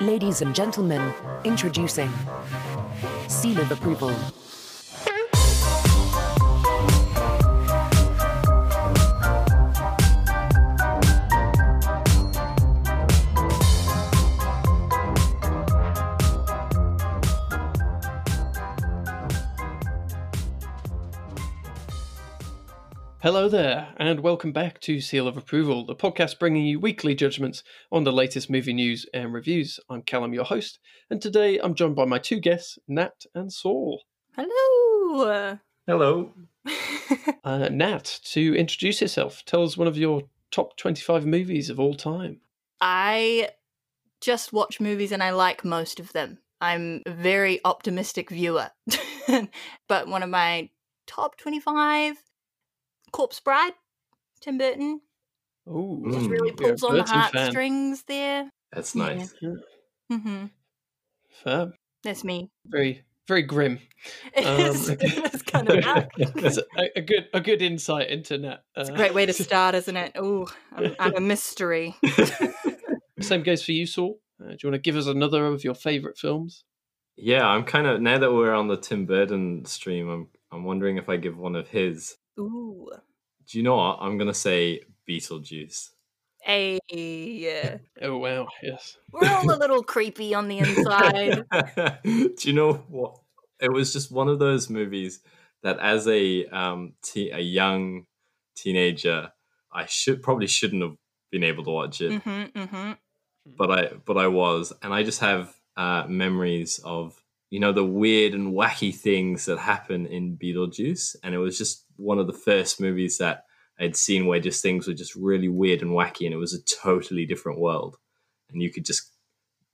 Ladies and gentlemen, introducing Seal of Approval. Hello there, and welcome back to Seal of Approval, the podcast bringing you weekly judgments on the latest movie news and reviews. I'm Callum, your host, and today I'm joined by my two guests, Nat and Saul. Hello. Hello. Uh, Nat, to introduce yourself, tell us one of your top 25 movies of all time. I just watch movies and I like most of them. I'm a very optimistic viewer. but one of my top 25 Corpse Bride, Tim Burton. Ooh, Just really you're a pulls on the Burton fan. heartstrings there. That's Yeah. nice. hmm Fab. That's me. Very, very grim. It's, Um, it's kind of dark. That's a, a good, a good insight into Nat. It's a Uh, great way to start, isn't it? Oh, I'm, I'm a mystery. Same goes for you, Saul. Uh, do you want to give us another of your favourite films? yeah, I'm kind of now that we're on the Tim Burton stream. I'm I'm wondering if I give one of his. Ooh. Do you know what? I'm gonna say Beetlejuice. Hey, yeah. Oh wow, yes. We're all a little creepy on the inside. Do you know what? It was just one of those movies that, as a um te- a young teenager, I should probably shouldn't have been able to watch it. hmm hmm but I but I was, and I just have uh, memories of you know the weird and wacky things that happen in Beetlejuice, and it was just one of the first movies that I'd seen where just things were just really weird and wacky, and it was a totally different world, and you could just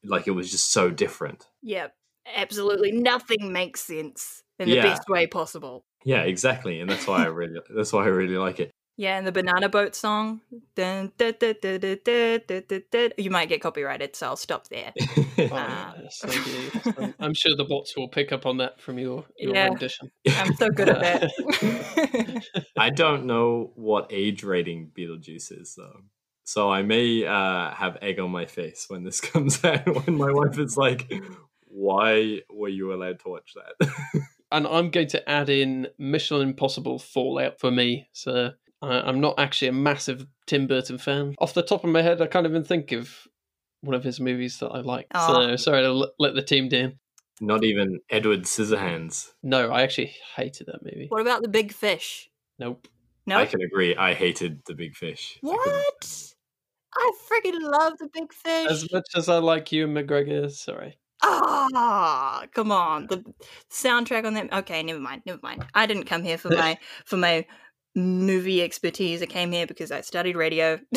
like it was just so different. Yep, absolutely. Nothing makes sense in the Yeah. best way possible. Yeah, exactly, and that's why I really that's why I really like it. Yeah, and the banana boat song. Dun, dun, dun, you might get copyrighted, so I'll stop there. oh, yes, um, I'm sure the bots will pick up on that from your, your yeah, rendition. I'm so good at that. I don't know what age rating Beetlejuice is, though. So I may uh, have egg on my face when this comes out, when my wife is like, why were you allowed to watch that? and I'm going to add in Mission Impossible Fallout for me. So uh, I'm not actually a massive Tim Burton fan. Off the top of my head, I can't even think of one of his movies that I like. So sorry to l- let the team down. Not even Edward Scissorhands. No, I actually hated that movie. what about the Big Fish? Nope. No. I can agree. I hated the big fish. What? I freaking love the Big Fish. As much as I like Ewan McGregor, sorry. Ah, come on. The soundtrack on that. Okay, never mind. Never mind. I didn't come here for my for my movie expertise. I came here because I studied radio.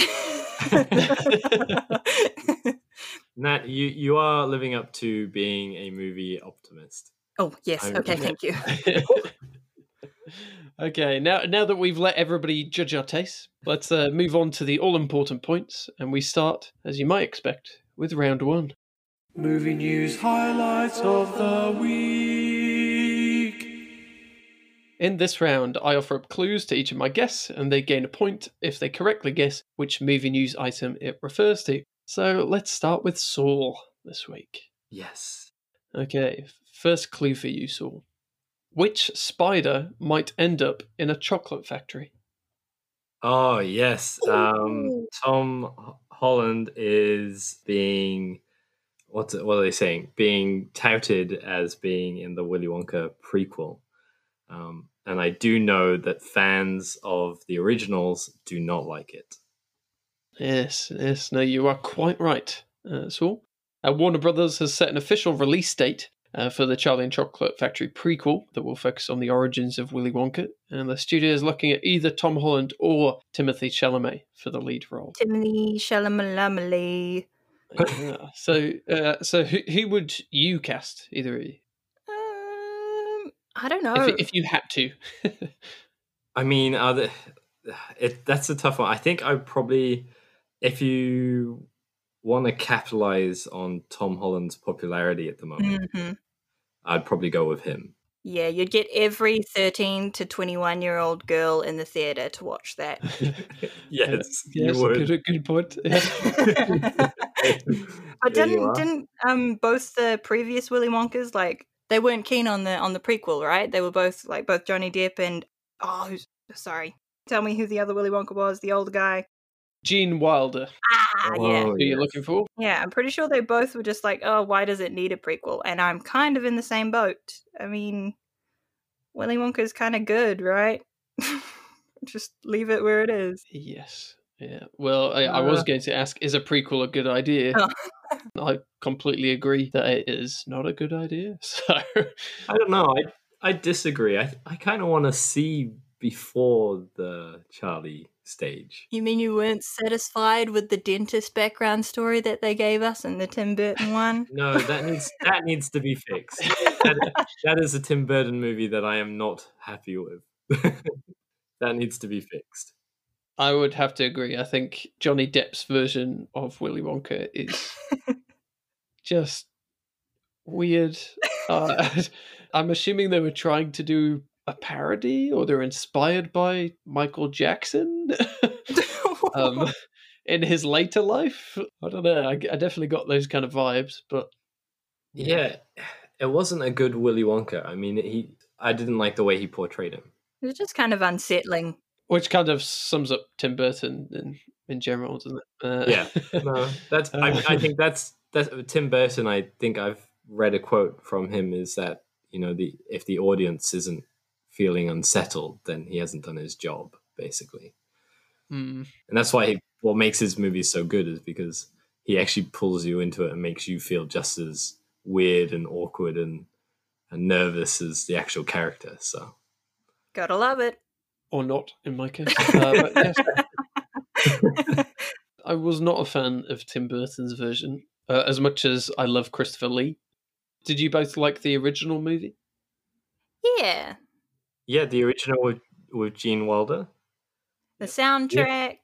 Nat, you, you are living up to being a movie optimist. oh yes. I'm- Okay. Thank you. okay, now now that we've let everybody judge our tastes, let's uh, move on to the all important points, and we start, as you might expect, with round one. Movie news highlights of the week. In this round, I offer up clues to each of my guests, and they gain a point if they correctly guess which movie news item it refers to. So let's start with Saul this week. Yes. Okay, first clue for you, Saul. Which spider might end up in a chocolate factory? Oh yes. Um, Tom Holland is being what's it, what are they saying? Being touted as being in the Willy Wonka prequel, um, and I do know that fans of the originals do not like it. Yes, yes, no, you are quite right, uh, Saul. Uh, Warner Brothers has set an official release date uh, for the Charlie and Chocolate Factory prequel that will focus on the origins of Willy Wonka, and the studio is looking at either Tom Holland or Timothée Chalamet for the lead role. Timothée Chalamet. Uh, so, uh, so who, who would you cast? Either of you, I don't know. if, if you had to. I mean, are the, it that's a tough one. I think I probably, if you want to capitalize on Tom Holland's popularity at the moment, hmm I'd probably go with him. Yeah, you'd get every 13 to 21 year old girl in the theatre to watch that. yes, yes, you would. good, good point. Yeah. But didn't didn't um both the previous Willy Wonkas like they weren't keen on the on the prequel, right? They were both like both Johnny Depp and oh, who's sorry. Tell me who the other Willy Wonka was, the older guy. Gene Wilder, Ah, yeah. Oh, who you're looking for? Yeah, I'm pretty sure they both were just like, "Oh, why does it need a prequel?" And I'm kind of in the same boat. I mean, Willy Wonka's kind of good, right? just leave it where it is. Yes. Yeah. Well, I, I was Uh. going to ask, is a prequel a good idea? Oh. I completely agree that it is not a good idea. So, I don't know. I I disagree. I I kind of want to see before the Charlie stage. You mean you weren't satisfied with the dentist background story that they gave us in the Tim Burton one? No, that needs that needs to be fixed. That, that is a Tim Burton movie that I am not happy with. that needs to be fixed. I would have to agree. I think Johnny Depp's version of Willy Wonka is just weird. Uh, I'm assuming they were trying to do a parody or they're inspired by Michael Jackson um, in his later life. I don't know. I, I definitely got those kind of vibes, but Yeah, it wasn't a good Willy Wonka. I mean, he. I didn't like the way he portrayed him. it was just kind of unsettling. Which kind of sums up Tim Burton in, in general, doesn't it? Uh, Yeah. No, that's. I, I think that's that's Tim Burton. I think I've read a quote from him is that you know the if the audience isn't feeling unsettled, then he hasn't done his job, basically. Mm. And that's why he, what makes his movies so good is because he actually pulls you into it and makes you feel just as weird and awkward and and nervous as the actual character. So Gotta love it. Or not in my case. Uh, but yes, I was not a fan of Tim Burton's version uh, as much as I love Christopher Lee. Did you both like the original movie? yeah. yeah, the original with with Gene Wilder. The soundtrack.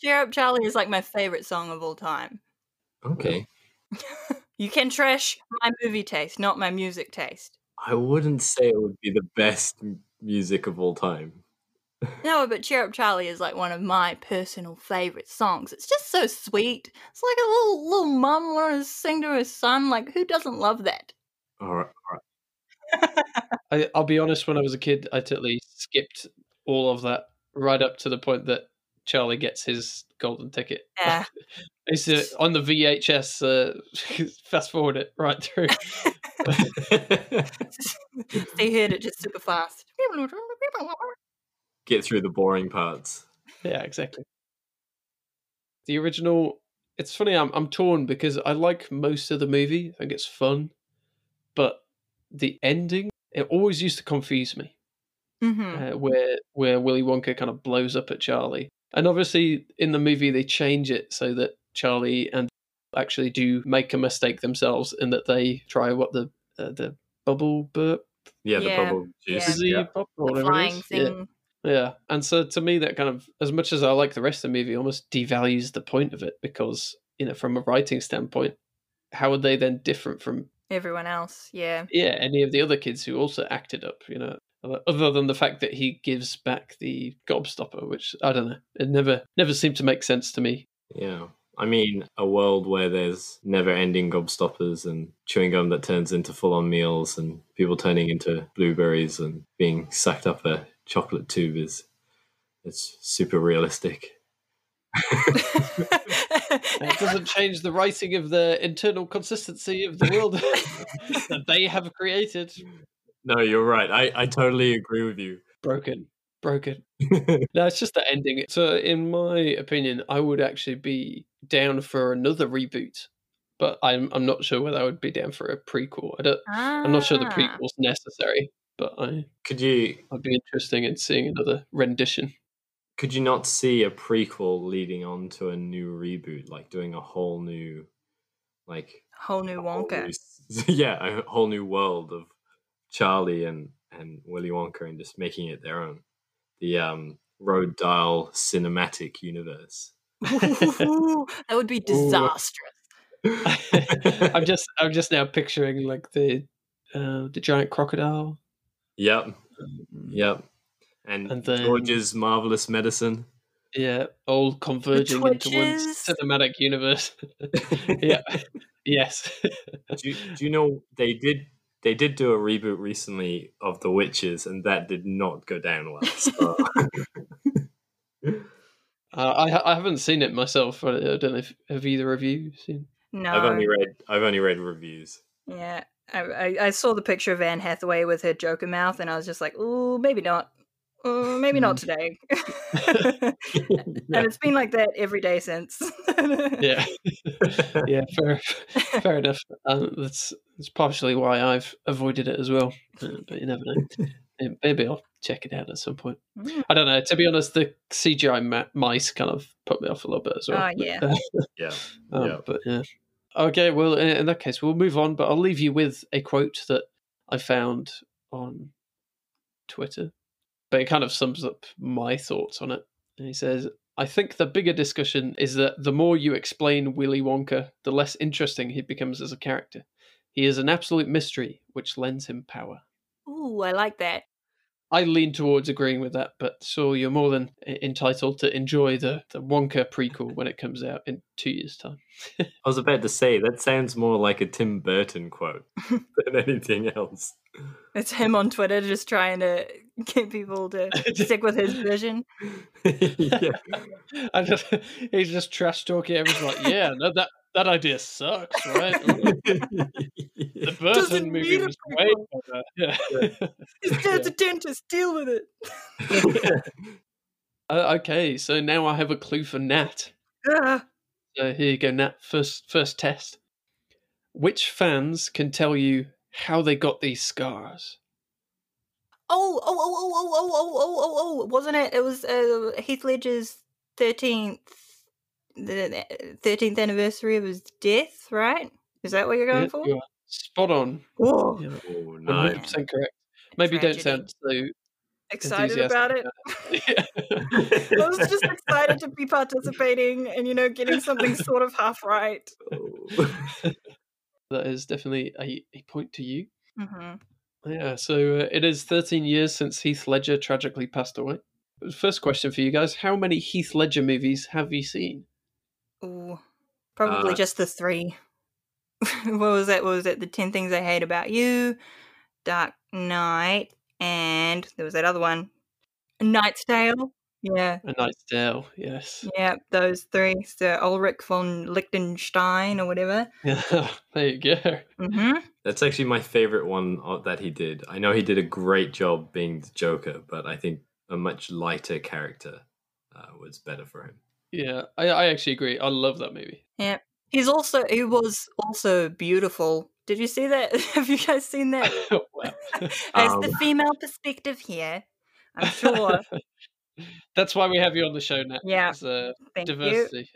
Cheer Up Charlie is like my favorite song of all time. Okay. You can trash my movie taste, not my music taste. I wouldn't say it would be the best music of all time. No, but Cheer Up Charlie is like one of my personal favorite songs. It's just so sweet. It's like a little little mum wanting to sing to her son. Like, who doesn't love that? All right, all right. I, I'll be honest. When I was a kid, I totally skipped all of that right up to the point that Charlie gets his golden ticket. Yeah. I used to on the VHS uh, fast forward it right through. they heard it just super fast. Get through the boring parts. Yeah, exactly. The original. It's funny. I'm I'm torn because I like most of the movie. I think it's fun, but the ending it always used to confuse me. hmm Uh, where where Willy Wonka kind of blows up at Charlie, and obviously in the movie they change it so that Charlie and actually do make a mistake themselves in that they try what the uh, the bubble burp Yeah, the Yeah, bubble yeah. juice. fizzy Yeah. pop The whatever flying is. Yeah. thing. Yeah, and so to me, that kind of, as much as I like the rest of the movie, almost devalues the point of it because, you know, from a writing standpoint, how are they then different from, Everyone else, yeah. yeah, any of the other kids who also acted up, you know, other than the fact that he gives back the gobstopper, which I don't know, it never, never seemed to make sense to me. Yeah. I mean, a world where there's never ending gobstoppers and chewing gum that turns into full on meals and people turning into blueberries and being sucked up a chocolate tube is it's super realistic. It doesn't change the writing of the internal consistency of the world that they have created. No, you're right. I, I totally agree with you. Broken, broken. No, it's just the ending. So, in my opinion, I would actually be down for another reboot, but I'm I'm not sure whether I would be down for a prequel. I don't. I'm not sure the Ah. prequel's necessary, but I could you I'd be interested in seeing another rendition. could you not see a prequel leading on to a new reboot, like doing a whole new like Whole new a whole Wonka. new yeah, a whole new world of Charlie and and Willy Wonka and just making it their own. The um Roald Dahl cinematic universe. Ooh, that would be disastrous. I'm just I'm just now picturing like the uh, the giant crocodile. Yep, um, yep. And, And then- George's marvelous medicine. Yeah, all converging into one cinematic universe. yeah. Yes. do, you, do you know they did they did do a reboot recently of The Witches, and that did not go down well. So. Uh, I I haven't seen it myself. I I don't know if have either of you seen. No. I've only read I've only read reviews. Yeah, I, I, I saw the picture of Anne Hathaway with her Joker mouth, and I was just like, "Ooh, maybe not. Uh, maybe not today." and it's been like that every day since. Yeah, yeah, fair, fair enough. Um, that's that's partially why I've avoided it as well. Uh, but you never know. Maybe I'll check it out at some point. Mm. I don't know. To be honest, the CGI ma- mice kind of put me off a little bit as well. Oh, yeah. Yeah. Um, Yeah. But yeah. Okay, well, in, that case, we'll move on, but I'll leave you with a quote that I found on Twitter. But it kind of sums up my thoughts on it. And he says, I think the bigger discussion is that the more you explain Willy Wonka, the less interesting he becomes as a character. He is an absolute mystery, which lends him power. Ooh, I like that. I lean towards agreeing with that, but so you're more than entitled to enjoy the, the Wonka prequel when it comes out in two years' time. I was about to say that sounds more like a Tim Burton quote than anything else. It's him on Twitter just trying to get people to stick with his vision. yeah. I just, he's just trash talking. Everyone's like, "Yeah, no, that that idea sucks, right?" the Burton Doesn't movie was way better. Yeah. His dad's a dentist. Deal with it. Uh, okay, so now I have a clue for Nat. Ah, So here you go, Nat. First, first test. Which fans can tell you how they got these scars? Oh, oh, oh, oh, oh, oh, oh, oh, oh, oh! Wasn't it? It was uh, Heath Ledger's thirteenth, the thirteenth anniversary of his death, right? Is that what you're going Yeah, for? you are spot on. Whoa! Yeah, Oh, one hundred nice. percent correct. Maybe don't sound so Excited about it. it. I was just excited to be participating and you know getting something sort of half right. Oh. that is definitely a, a point to you. hmm Yeah, so uh, it is 13 years since Heath Ledger tragically passed away. First question for you guys How many Heath Ledger movies have you seen? Ooh, probably Uh, just the three. what was that? What was it? The ten things I hate about you, Dark Knight, and there was that other one, A Knight's Tale. Yeah, A Knight's Tale, yes. yeah, those three. So Ulrich von Liechtenstein or whatever. there you go. hmm That's actually my favorite one uh, that he did. I know he did a great job being the Joker, but I think a much lighter character uh, was better for him. Yeah, I, I actually agree. I love that movie. Yeah, he's also he was also beautiful. Did you see that? Have you guys seen that? As Um, the female perspective here, I'm sure. That's why we have you on the show now. Yeah. Uh, Thank you. diversity.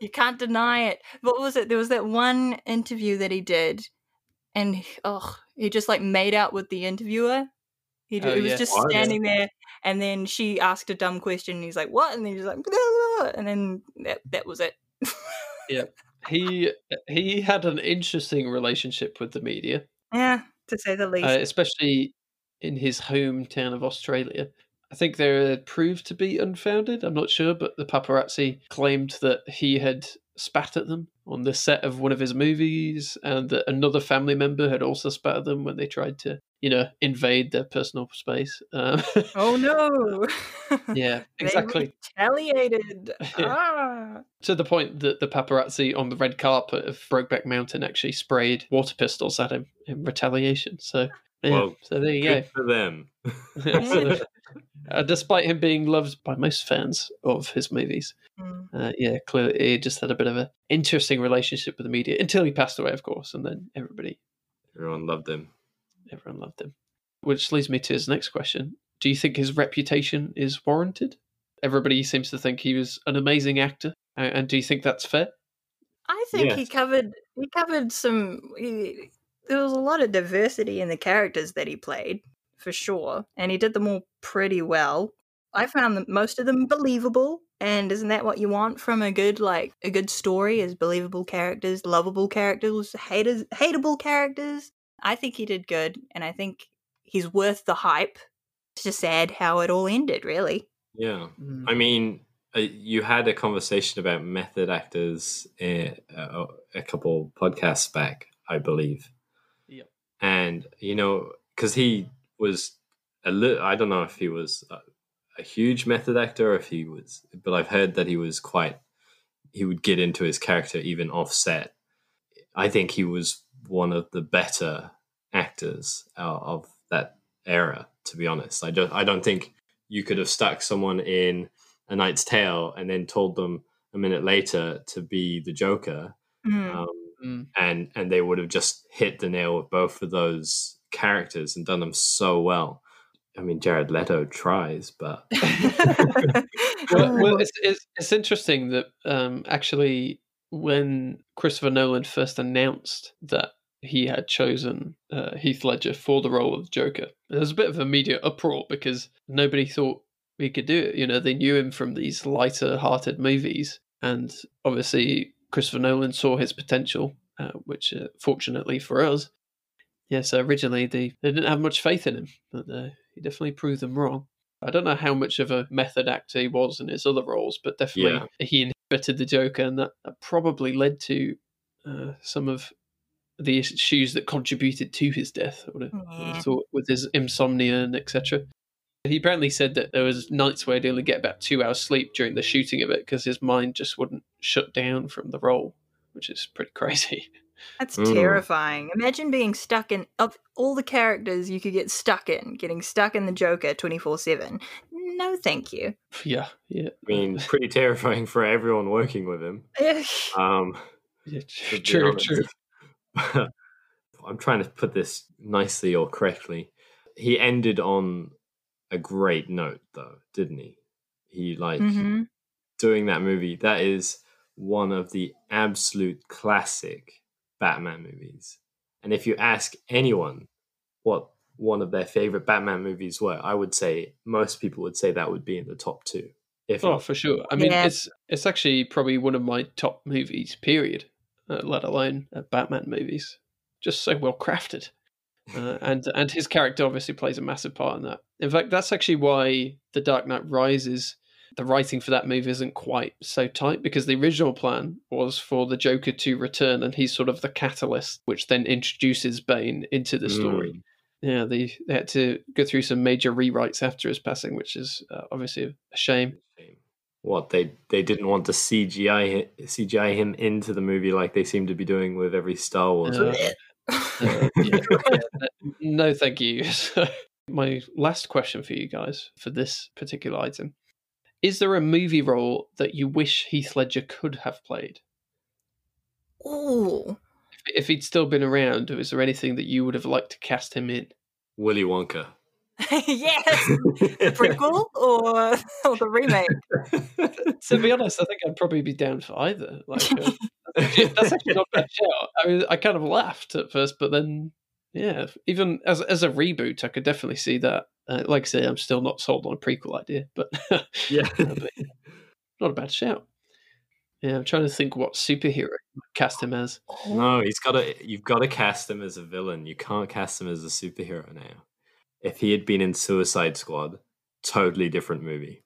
you can't deny it. What was it? There was that one interview that he did, and oh, he just like made out with the interviewer. He, Oh, he was yeah. just standing there, and then she asked a dumb question, and he's like, "What?" And then he's like, "Blah, blah, blah," and then that that was it. Yeah, he he had an interesting relationship with the media. yeah, to say the least. uh, especially in his hometown of Australia. I think they proved to be unfounded. I'm not sure, but the paparazzi claimed that he had spat at them on the set of one of his movies, and that another family member had also spat at them when they tried to, you know, invade their personal space. Um, oh no! yeah, exactly. retaliated. Yeah. Ah. To the point that the paparazzi on the red carpet of Brokeback Mountain actually sprayed water pistols at him in retaliation. So, yeah, Well, so there you go. Good for them. So, uh, despite him being loved by most fans of his movies, Mm. uh, yeah, clearly he just had a bit of an interesting relationship with the media until he passed away, of course, and then everybody, Everyone loved him. Everyone loved him. Which leads me to his next question: Do you think his reputation is warranted? Everybody seems to think he was an amazing actor, and do you think that's fair? I think he covered he covered some he, there was a lot of diversity in the characters that he played for sure and he did them all pretty well. I found that most of them believable and isn't that what you want from a good like a good story is believable characters, lovable characters, haters, hateable characters. I think he did good and I think he's worth the hype It's just sad how it all ended, really. Yeah. Mm. I mean, uh, you had a conversation about method actors uh, a, a couple podcasts back, I believe. Yep. And, you know, because he was a little, I don't know if he was a, a huge method actor or if he was, but I've heard that he was quite, he would get into his character even offset. I think he was one of the better actors uh, of that era, to be honest. I don't, I don't think you could have stuck someone in a Knight's Tale and then told them a minute later to be the Joker, Mm. um, Mm. and and they would have just hit the nail with both of those characters and done them so well. I mean, Jared Leto tries, but well, well it's, it's it's interesting that um, actually when Christopher Nolan first announced that he had chosen uh, Heath Ledger for the role of the Joker, there was a bit of immediate uproar because nobody thought he could do it. You know, they knew him from these lighter-hearted movies, and obviously Christopher Nolan saw his potential, uh, which uh, fortunately for us. Yeah, so originally they, they didn't have much faith in him, but uh, he definitely proved them wrong. I don't know how much of a method actor he was in his other roles, but definitely he inhabited the Joker, and that, that probably led to uh, some of the issues that contributed to his death. I would have, I would have thought with his insomnia and etc. He apparently said that there was nights where he'd only get about two hours sleep during the shooting of it because his mind just wouldn't shut down from the role, which is pretty crazy. That's Mm. terrifying. Imagine being stuck in of all the characters you could get stuck in, getting stuck in the Joker twenty four seven. No, thank you. Yeah, yeah. I mean, pretty terrifying for everyone working with him. Um, yeah, true, true. I'm trying to put this nicely or correctly. He ended on a great note, though, didn't he? He like hmm doing that movie. That is one of the absolute classic Batman movies. And if you ask anyone what one of their favorite Batman movies were, I would say most people would say that would be in the top two. If Oh, not, for sure. I mean, Yeah. it's it's actually probably one of my top movies. Period. Uh, let alone uh, Batman movies. Just so well crafted, uh, and and his character obviously plays a massive part in that. In fact, that's actually why The Dark Knight Rises. The writing for that movie isn't quite so tight because the original plan was for the Joker to return, and he's sort of the catalyst, which then introduces Bane into the story. Mm. Yeah, they, they had to go through some major rewrites after his passing, which is uh, obviously a- a shame. what they they didn't want to CGI hi- CGI him into the movie like they seem to be doing with every Star Wars. Uh. Uh, yeah, yeah, no, thank you. So, my last question for you guys for this particular item is there a movie role that you wish Heath Ledger could have played? Ooh. If, if he'd still been around, was there anything that you would have liked to cast him in? Willy Wonka. yes. The prequel or, or the remake? To be honest, I think I'd probably be down for either. Like, uh, that's, actually, not bad shout. I mean, I kind of laughed at first, but then, yeah, even as as a reboot, I could definitely see that. Uh, like I say, I'm still not sold on a prequel idea, but yeah. but not a bad shout. Yeah, I'm trying to think what superhero cast him as. No, he's got to. You've got to cast him as a villain. You can't cast him as a superhero now. If he had been in Suicide Squad, totally different movie.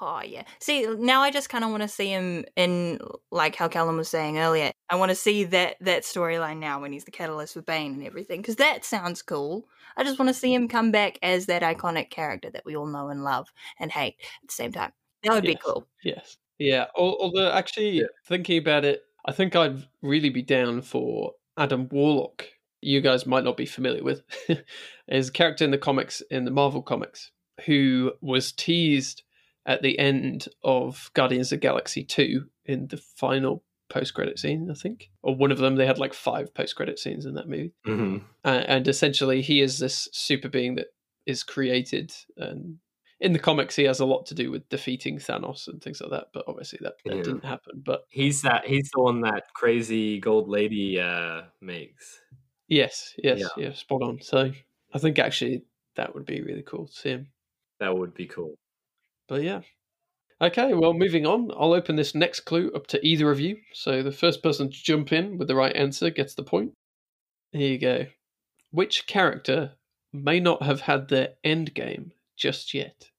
Oh yeah. See, now I just kind of want to see him in like how Callum was saying earlier. I want to see that that storyline now when he's the catalyst with Bane and everything because that sounds cool. I just want to see him come back as that iconic character that we all know and love and hate at the same time. That would be cool. Yes. Yeah. Although, actually, thinking about it, I think I'd really be down for Adam Warlock. You guys might not be familiar with. is a character in the comics, in the Marvel comics, who was teased at the end of Guardians of the Galaxy 2 in the final post credit scene, I think. Or one of them, they had like five post credit scenes in that movie. hmm uh, and essentially he is this super being that is created and in the comics he has a lot to do with defeating thanos and things like that but obviously that, that Yeah. didn't happen but He's that. He's the one that crazy gold lady uh, makes. yes yes Yeah. yeah. spot on so i think actually that would be really cool to see him That would be cool. but yeah okay well moving on i'll open this next clue up to either of you so the first person to jump in with the right answer gets the point here you go which character may not have had their end game just yet.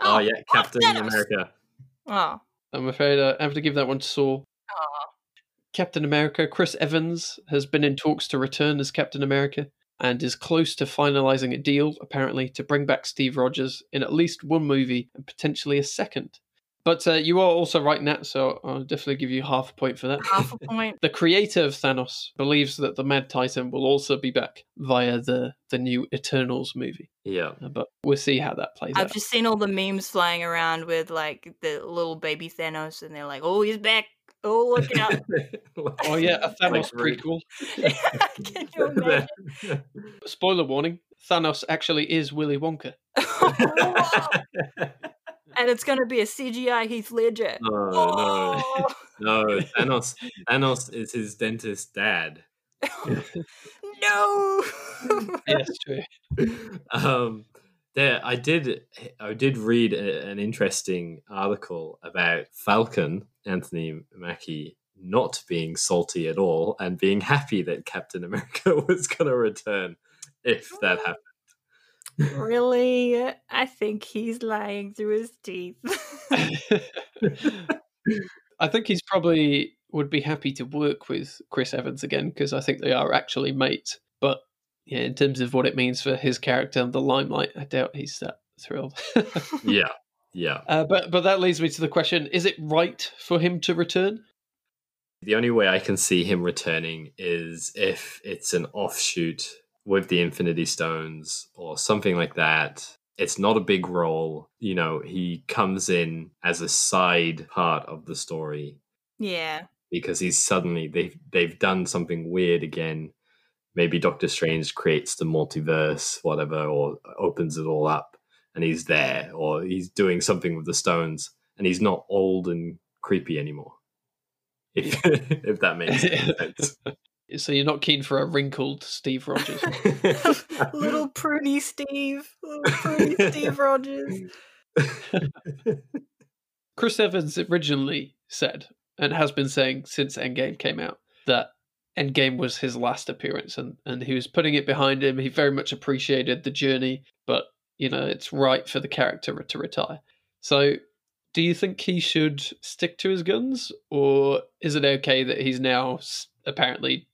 Oh, oh yeah. Oh, Captain Thanos? America. Oh, I'm afraid I have to give that one to Saul. oh. Captain America, Chris Evans, has been in talks to return as Captain America and is close to finalizing a deal, apparently, to bring back Steve Rogers in at least one movie and potentially a second. But uh, you are also right, Nat, so I'll definitely give you half a point for that. half a point. The creator of Thanos believes that the Mad Titan will also be back via the, the new Eternals movie. Yeah. Uh, But we'll see how that plays out. I've just seen all the memes flying around with like the little baby Thanos, and they're like, "Oh, he's back! Oh, look out!" Oh, yeah, a Thanos Like, prequel. Can you imagine? Spoiler warning Thanos actually is Willy Wonka. And it's gonna be a CGI Heath Ledger. no, no, Oh, no. Thanos. Thanos is his dentist dad. no. yes, true. um, there, I did. I did read a, an interesting article about Falcon Anthony Mackie not being salty at all and being happy that Captain America was going to return if that happened. Really? I think he's lying through his teeth. I think he's probably would be happy to work with Chris Evans again because I think they are actually mates. But yeah, in terms of what it means for his character and the limelight, I doubt he's that thrilled. yeah, yeah. uh, but but that leads me to the question: Is it right for him to return? The only way I can see him returning is if it's an offshoot with the Infinity Stones or something like that. It's not a big role. You know, he comes in as a side part of the story yeah. because he's suddenly they've they've done something weird again. Maybe Doctor Strange creates the multiverse, whatever, or opens it all up, and he's there, or he's doing something with the stones, and he's not old and creepy anymore. If if that makes sense. So you're not keen for a wrinkled Steve Rogers? Little pruny Steve. Little pruny Steve Rogers. Chris Evans originally said, and has been saying since Endgame came out, that Endgame was his last appearance and, and he was putting it behind him. He very much appreciated the journey, but, you know, it's right for the character to retire. So, do you think he should stick to his guns, or is it okay that he's now apparently just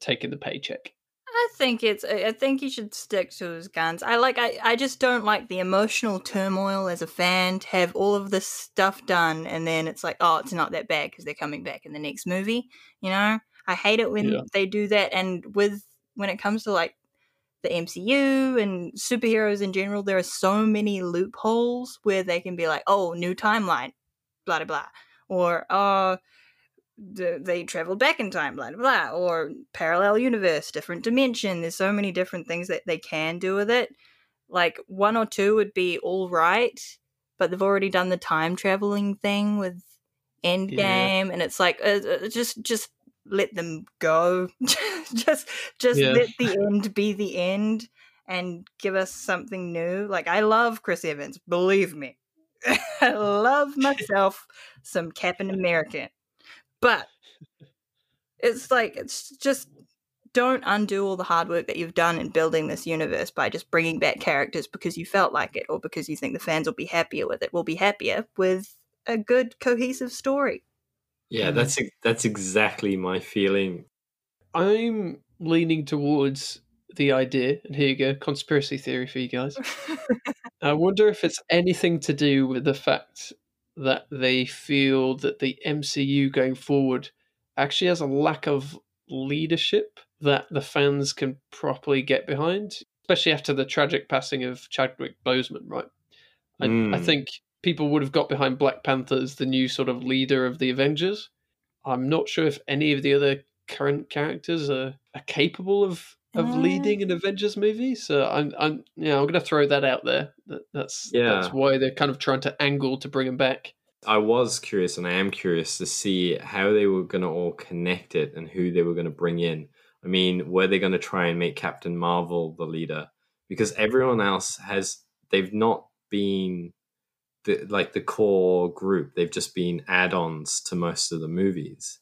taking the paycheck? I think it's. I think he should stick to his guns. I like. I. I just don't like the emotional turmoil as a fan to have all of this stuff done, and then it's like, oh, it's not that bad because they're coming back in the next movie. You know, I hate it when Yeah. they do that. And with when it comes to like the MCU and superheroes in general, there are so many loopholes where they can be like, oh, new timeline, blah blah blah, or oh they traveled back in time, blah, blah, blah, or parallel universe, different dimension. There's so many different things that they can do with it. Like one or two would be all right, but they've already done the time traveling thing with Endgame, Yeah. and it's like uh, uh, just just let them go. just just Yeah. let the end be the end and give us something new. Like I love Chris Evans, believe me. I love myself some Captain American. But it's like it's just don't undo all the hard work that you've done in building this universe by just bringing back characters because you felt like it or because you think the fans will be happier with it. We'll be happier with a good cohesive story. Yeah, mm. that's that's exactly my feeling. I'm leaning towards the idea, and here you go, conspiracy theory for you guys. I wonder if it's anything to do with the fact that they feel that the MCU going forward actually has a lack of leadership that the fans can properly get behind, especially after the tragic passing of Chadwick Boseman, right? I, I Mm. think people would have got behind Black Panther as the new sort of leader of the Avengers. I'm not sure if any of the other current characters are, are capable of of Uh. leading an Avengers movie. So I'm I'm yeah I'm gonna throw that out there. That, that's that's why they're kind of trying to angle to bring him back. I was curious, and I am curious to see how they were going to all connect it and who they were going to bring in. I mean, were they going to try and make Captain Marvel the leader? Because everyone else has, they've not been the, like the core group. They've just been add-ons to most of the movies.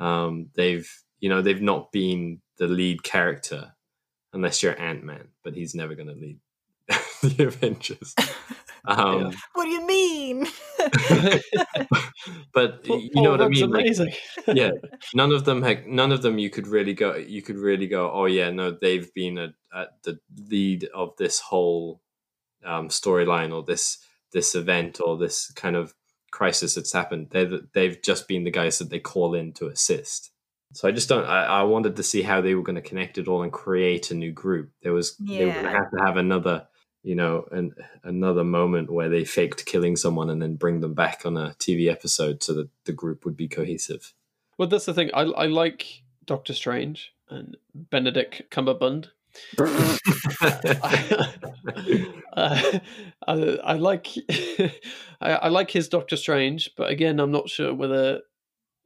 Um, they've, you know, they've not been the lead character unless you're Ant Man, but he's never going to lead, the Avengers. Um, what do you mean? but Paul- you know Paul what I Rudd's mean. Like, amazing. yeah, none of them had. None of them you could really go. You could really go. Oh yeah, no, they've been at, at the lead of this whole um, storyline or this this event or this kind of crisis that's happened. They have they've just been the guys that they call in to assist. So I just don't. I, I wanted to see how they were going to connect it all and create a new group. There was they were going to have to have another, you know, an, another moment where they faked killing someone and then bring them back on a TV episode so that the group would be cohesive. Well, that's the thing. I I like Doctor Strange and Benedict Cumberbund. uh, I, I like I, I like his Doctor Strange, but again, I'm not sure whether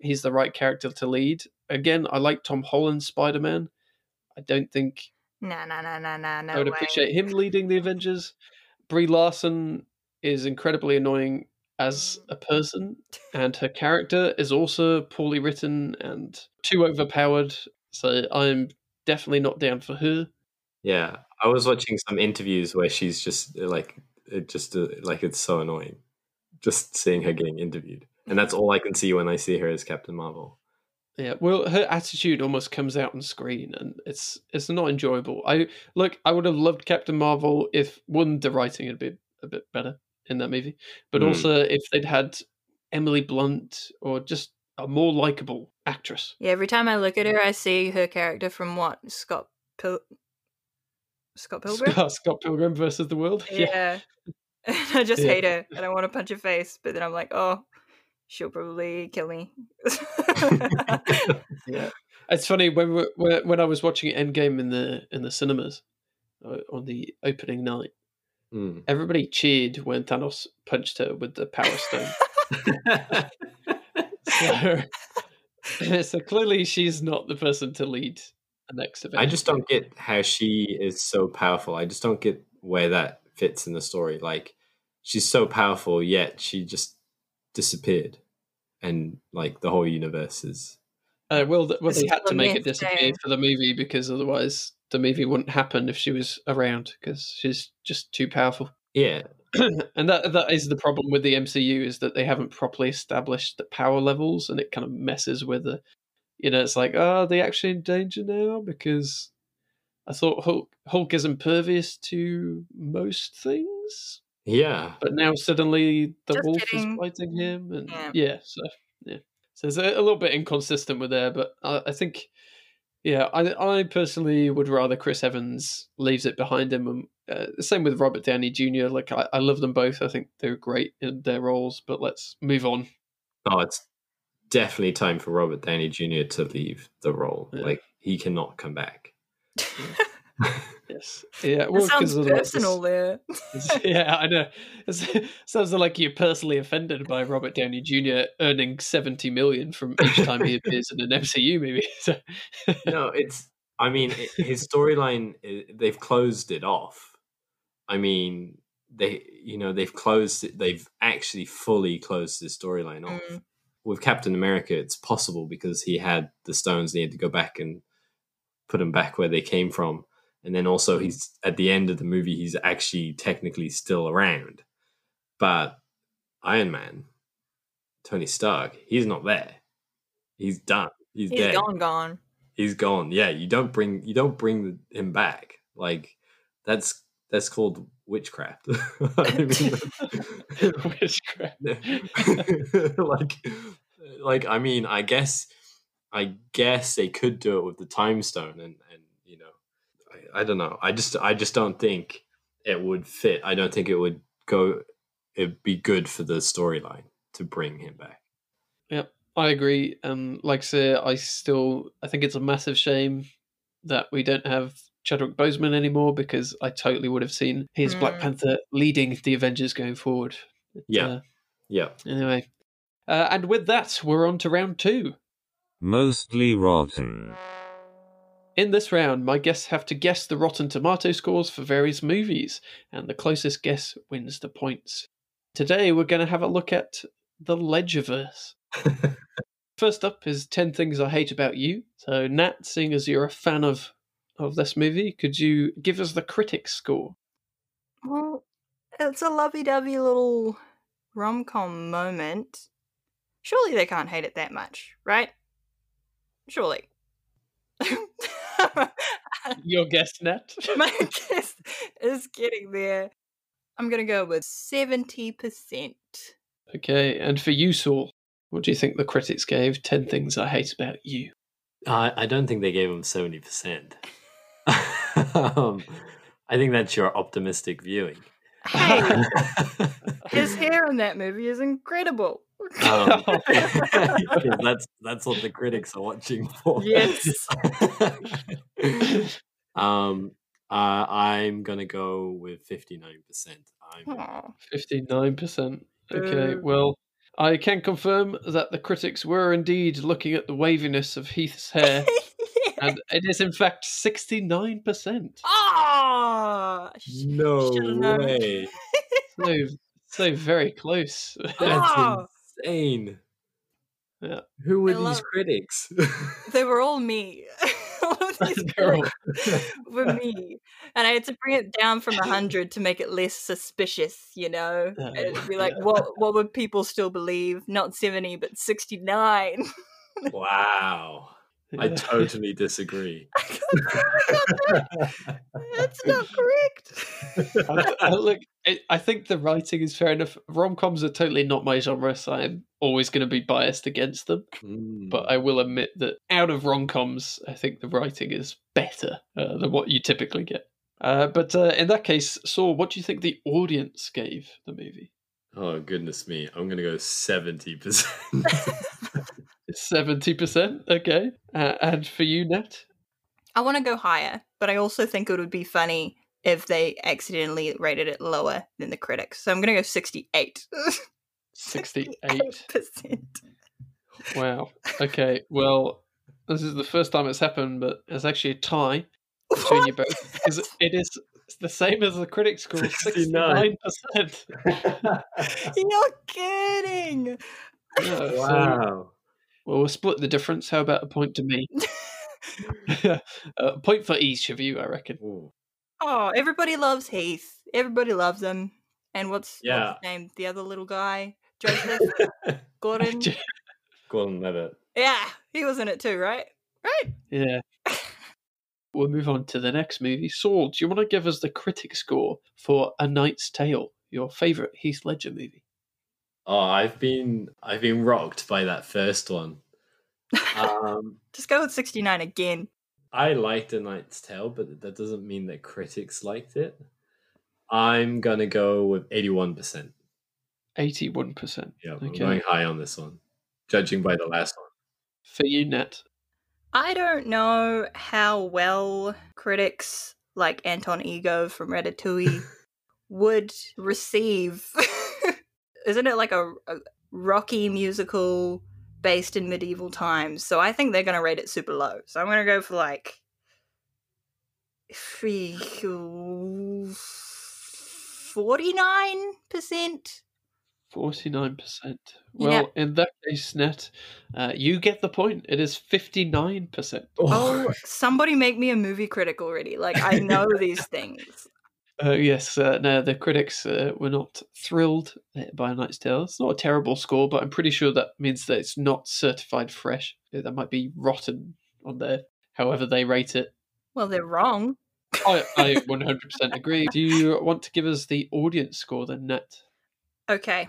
he's the right character to lead. Again, I like Tom Holland's Spider Man. I don't think No, no, no, no, nah, no I would way. appreciate him leading the Avengers. Brie Larson is incredibly annoying as a person, and her character is also poorly written and too overpowered. So I'm definitely not down for her. Yeah, I was watching some interviews where she's just like, it just uh, like it's so annoying, just seeing her getting interviewed, and that's all I can see when I see her as Captain Marvel. Yeah, well, her attitude almost comes out on screen, and it's it's not enjoyable. I look, I would have loved Captain Marvel if one the writing had been a bit better in that movie, but Hmm. also if they'd had Emily Blunt or just a more likable actress. Yeah, every time I look at her, I see her character from what Scott Pil- Scott Pilgrim. Scott, Scott Pilgrim versus the World. Yeah. And I just Yeah. hate her, and I want to punch her face, but then I'm like, oh, she'll probably kill me. yeah. It's funny when we- when when I was watching Endgame in the in the cinemas uh, on the opening night, Mm. everybody cheered when Thanos punched her with the Power Stone. so, so clearly, she's not the person to lead the next event. I just don't get how she is so powerful. I just don't get where that fits in the story. Like, she's so powerful, yet she just disappeared, and like the whole universe is. Uh, well, th- well, they had to make it disappear for the movie because otherwise the movie wouldn't happen if she was around because she's just too powerful. Yeah, and that that is the problem with the MCU is that they haven't properly established the power levels, and it kind of messes with the, you know, it's like, oh, are they actually in danger now? Because I thought Hulk, Hulk is impervious to most things, yeah. but now suddenly the Just wolf kidding. is fighting him, and Yeah. yeah, so yeah, so it's a, a little bit inconsistent with there, but I, I think. Yeah, I I personally would rather Chris Evans leaves it behind him. And, uh, the same with Robert Downey Jr. Like I, I love them both. I think they're great in their roles. But let's move on. Oh, it's definitely time for Robert Downey Jr. to leave the role. Yeah. Like, he cannot come back. Yes. Yeah. Well, sounds of the- personal there. yeah, I know. It sounds like you're personally offended by Robert Downey Jr. earning seventy million from each time he appears in an MCU movie. So, no, it's. I mean, it, his storyline. They've closed it off. I mean, they. You know, they've closed. it They've actually fully closed his storyline off. Mm. With Captain America, it's possible because he had the stones. and He had to go back and put them back where they came from. And then also, he's at the end of the movie. He's actually technically still around, but Iron Man, Tony Stark, he's not there. He's done. He's, He's dead gone, gone. he's gone. Yeah, you don't bring you don't bring him back. Like that's that's called witchcraft. Witchcraft. like like I mean, I guess I guess they could do it with the time stone and and you know I, I don't know. I just I just don't think it would fit. I don't think it would go it'd be good for the storyline to bring him back. Yep, I agree. Um, like I say, I still I think it's a massive shame that we don't have Chadwick Boseman anymore because I totally would have seen his Black Mm. Panther leading the Avengers going forward. But, Yeah. uh, Yeah. anyway, uh, and with that, we're on to round two. Mostly rotten. In this round, my guests have to guess the Rotten Tomato scores for various movies, and the closest guess wins the points. Today, we're going to have a look at the Ledgerverse. First up is 10 Things I Hate About You. So, Nat, seeing as you're a fan of, of this movie, could you give us the critic score? Well, it's a lovey-dovey little rom-com moment. Surely they can't hate it that much, right? Surely. Your guess, Nat? My guess is getting there. I'm gonna go with seventy percent. okay, and for you, Saul, what do you think the critics gave 10 Things I Hate About You? I, I don't think they gave him seventy percent. um, I think that's your optimistic viewing. Hey, his hair in that movie is incredible. Um, 'cause that's that's what the critics are watching for. Yes. um, uh, I'm gonna go with fifty nine percent. I'm 59%. Okay, Boo. well, I can confirm that the critics were indeed looking at the waviness of Heath's hair, and it is in fact 69%. Ah, no way. So, so very close. That's Ah. Insane. Yeah. Who were these critics? they were all me. all of these critics were me, and I had to bring it down from hundred to make it less suspicious. You know, Oh, it'd be like, yeah. what what would people still believe? Not seventy, but sixty nine. wow. I totally disagree. That's not correct. I- I- look, I, I think the writing is fair enough. Rom coms are totally not my genre, so I'm always going to be biased against them. Mm. But I will admit that out of rom coms, I think the writing is better uh, than what you typically get. Uh, but uh, in that case, Saul, what do you think the audience gave the movie? oh goodness me, I'm gonna go seventy percent. Seventy percent, okay. Uh, and for you, Nat, I want to go higher, but I also think it would be funny if they accidentally rated it lower than the critics. So I'm gonna go sixty eight. sixty-eight. percent. Wow. Okay. Well, this is the first time it's happened, but it's actually a tie between you both because it is the same as the critics score, 69. sixty-nine percent. You're kidding. wow. Well, we'll split the difference. How about a point to me? Uh, a point for each of you, I reckon. Ooh. Oh, everybody loves Heath. Everybody loves him. And what's, Yeah. what's his name? The other little guy, Joseph Gordon. Gordon Levitt. yeah, he was in it too, right? Right. Yeah. We'll move on to the next movie. Saul, do you want to give us the critic score for A Knight's Tale, your favourite Heath Ledger movie? Oh, I've been I've been rocked by that first one. Um, Just go with sixty nine again. I liked A Knight's Tale, but that doesn't mean that critics liked it. I'm gonna go with eighty-one percent. 81%. Yeah, I'm Okay. going high on this one, judging by the last one. For you, Nat. I don't know how well critics like Anton Ego from Ratatouille would receive. Isn't it like a, a rocky musical based in medieval times? So I think they're going to rate it super low. So I'm going to go for like. Forty-nine percent. 49%. Yeah. Well, in that case, Net, uh, you get the point. It is 59%. Oh, somebody make me a movie critic already! Like I know these things. Uh, yes, uh, no, the critics uh, were not thrilled uh, by A Knight's Tale. It's not a terrible score, but I'm pretty sure that means that it's not certified fresh. That might be rotten on there, however they rate it. Well, they're wrong. I, I 100% agree. Do you want to give us the audience score then, Nat? Okay,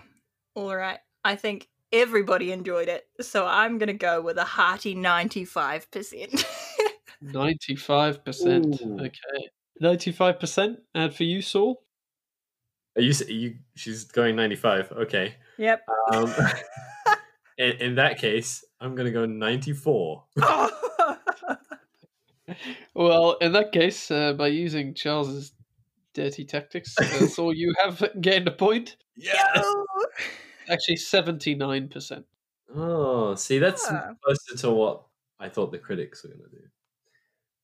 all right. I think everybody enjoyed it, so I'm gonna go with a hearty ninety-five percent. 95%. Ooh. Okay. 95%. And for you, Saul? Are you, s- you she's going 95. Okay. Yep. Um, in, in that case, I'm gonna go 94. Well, in that case, uh, by using Charles's dirty tactics, uh, Saul, you have gained a point. Yo! Actually, 79%. Oh, see, that's Yeah. closer to what I thought the critics were gonna do.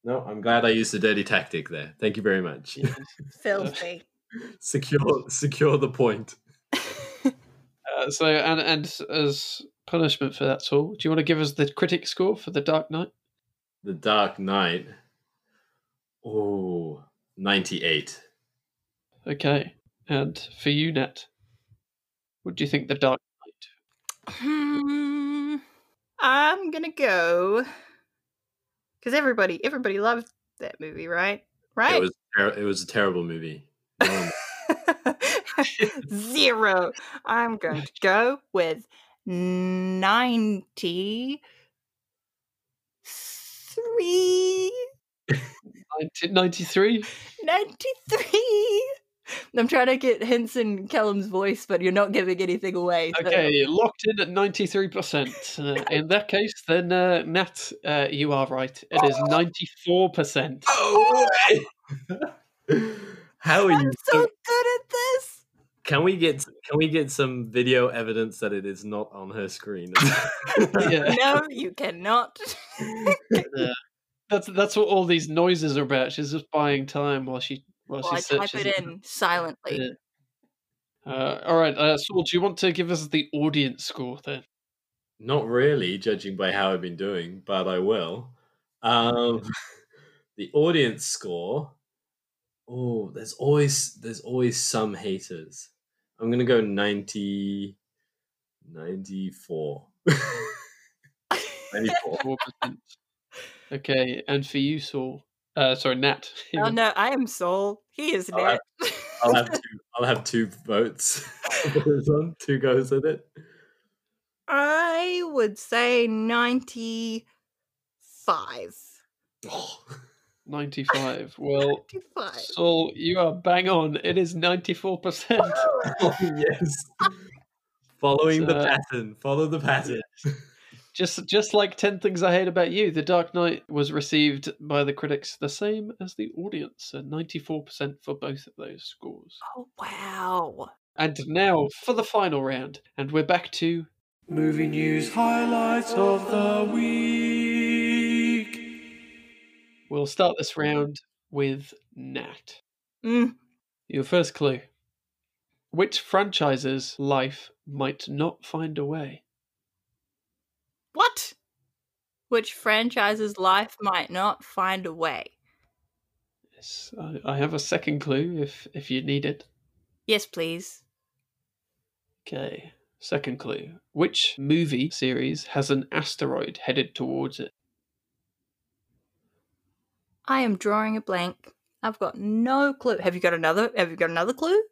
No, I'm glad I used the dirty tactic there. Thank you very much. Filthy. secure, secure the point. Uh, so, and, and as punishment for that, Saul, do you want to give us the critic score for The Dark Knight? The Dark Knight. Oh, 98. Okay. And for you, Net, what do you think the Dark Knight? Hmm. I'm gonna go because everybody everybody loved that movie, right? Right. It was ter- it was a terrible movie. No Zero. I'm going to go with 93. 1993? 93. I'm trying to get hints in Kellum's voice, but you're not giving anything away. so- Okay, locked in at 93%. Uh, in that case, then, uh, Nat, uh, you are right. It is 94%. Oh, How are I'm you? so good at this. Can we get can we get some video evidence that it is not on her screen? Yeah. No, you cannot. Yeah. That's that's what all these noises are about. She's just buying time while she while well, I type searches. it in silently. Yeah. Uh, all right, uh, Saul, do you want to give us the audience score then? not really, judging by how I've been doing, but I will. Um, the audience score. Oh, there's always there's always some haters. I'm gonna go 90, 94. 94. Percent. Okay, and for you, Saul. Uh, sorry, Nat. Oh no, I am Saul. He is I'll have- Nat. I'll have two. I'll have two votes for this one. Two goes at it. I would say 95. Oh, 95. Well, 95. Saul, you are bang on. It is 94%. oh, yes. Following the pattern. Follow the pattern. Just just like 10 Things I Hate About You, The Dark Knight was received by the critics the same as the audience. So 94% for both of those scores. Oh, wow. And now for the final round. And we're back to Movie news highlights of the week. We'll start this round with Nat. Mm, Your first clue. Which franchise's life might not find a way? What? Which franchise's life might not find a way? Yes, I, I have a second clue if if you need it. Yes, please. Okay. Second clue. Which movie series has an asteroid headed towards it? I am drawing a blank. I've got no clue. Have you got another? Have you got another clue?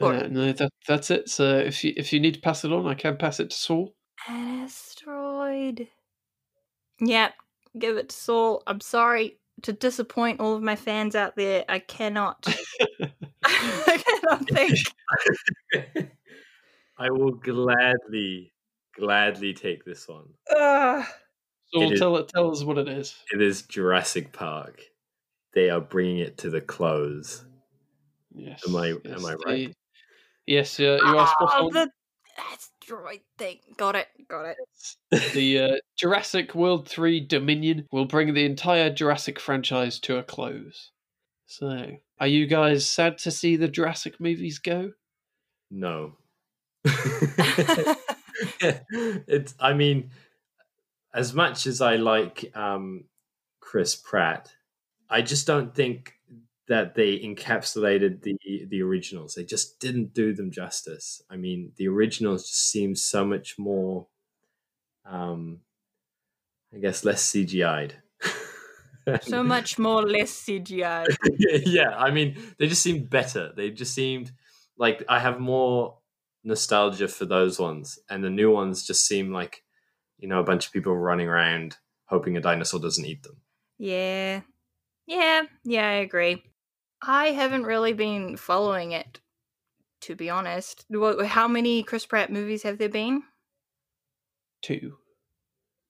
Or- Uh, no, that, that's it. So if you if you need to pass it on, I can pass it to Saul. An asteroid. Yep, give it to Saul. I'm sorry to disappoint all of my fans out there. I cannot. I cannot think. I will gladly, gladly take this one. Ugh. Saul, It is- tell it. Tell us what it is. It is Jurassic Park. They are bringing it to the close. Yes. Am I- yes, am I right? the- Yes, yeah, you are spot Oh, on. the asteroid thing. Got it. Got it. The uh, Jurassic World 3 Dominion will bring the entire Jurassic franchise to a close. So, are you guys sad to see the Jurassic movies go? No. it's I mean, as much as I like um Chris Pratt, I just don't think that they encapsulated the the originals. They just didn't do them justice. I mean, the originals just seem so much more um I guess less CGI'd. so much more less CGI. yeah, I mean, they just seemed better. They just seemed like I have more nostalgia for those ones, and the new ones just seem like you know a bunch of people running around hoping a dinosaur doesn't eat them. Yeah. Yeah, yeah, I agree. I haven't really been following it, to be honest. How many Chris Pratt movies have there been? Two.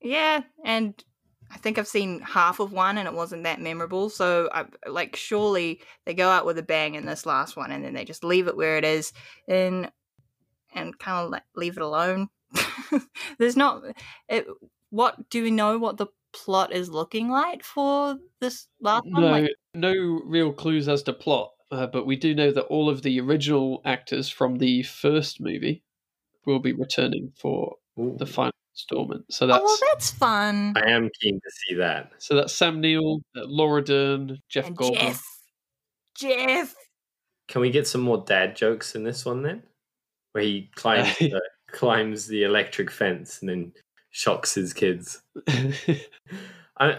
Yeah, and I think I've seen half of one and it wasn't that memorable. So, I, like, surely they go out with a bang in this last one and then they just leave it where it is and and kind of like leave it alone. There's not. It, what do we know what the plot is looking like for this last one? No, Like, no real clues as to plot, uh, but we do know that all of the original actors from the first movie will be returning for the final installment. So oh, that's well, that's fun. I am keen to see that. so that's Sam Neill, uh, Laura Dern, Jeff and Goldblum. Jeff. Jeff. Can we get some more dad jokes in this one then? Where he climbs Uh, the, climbs the electric fence and then shocks his kids. I,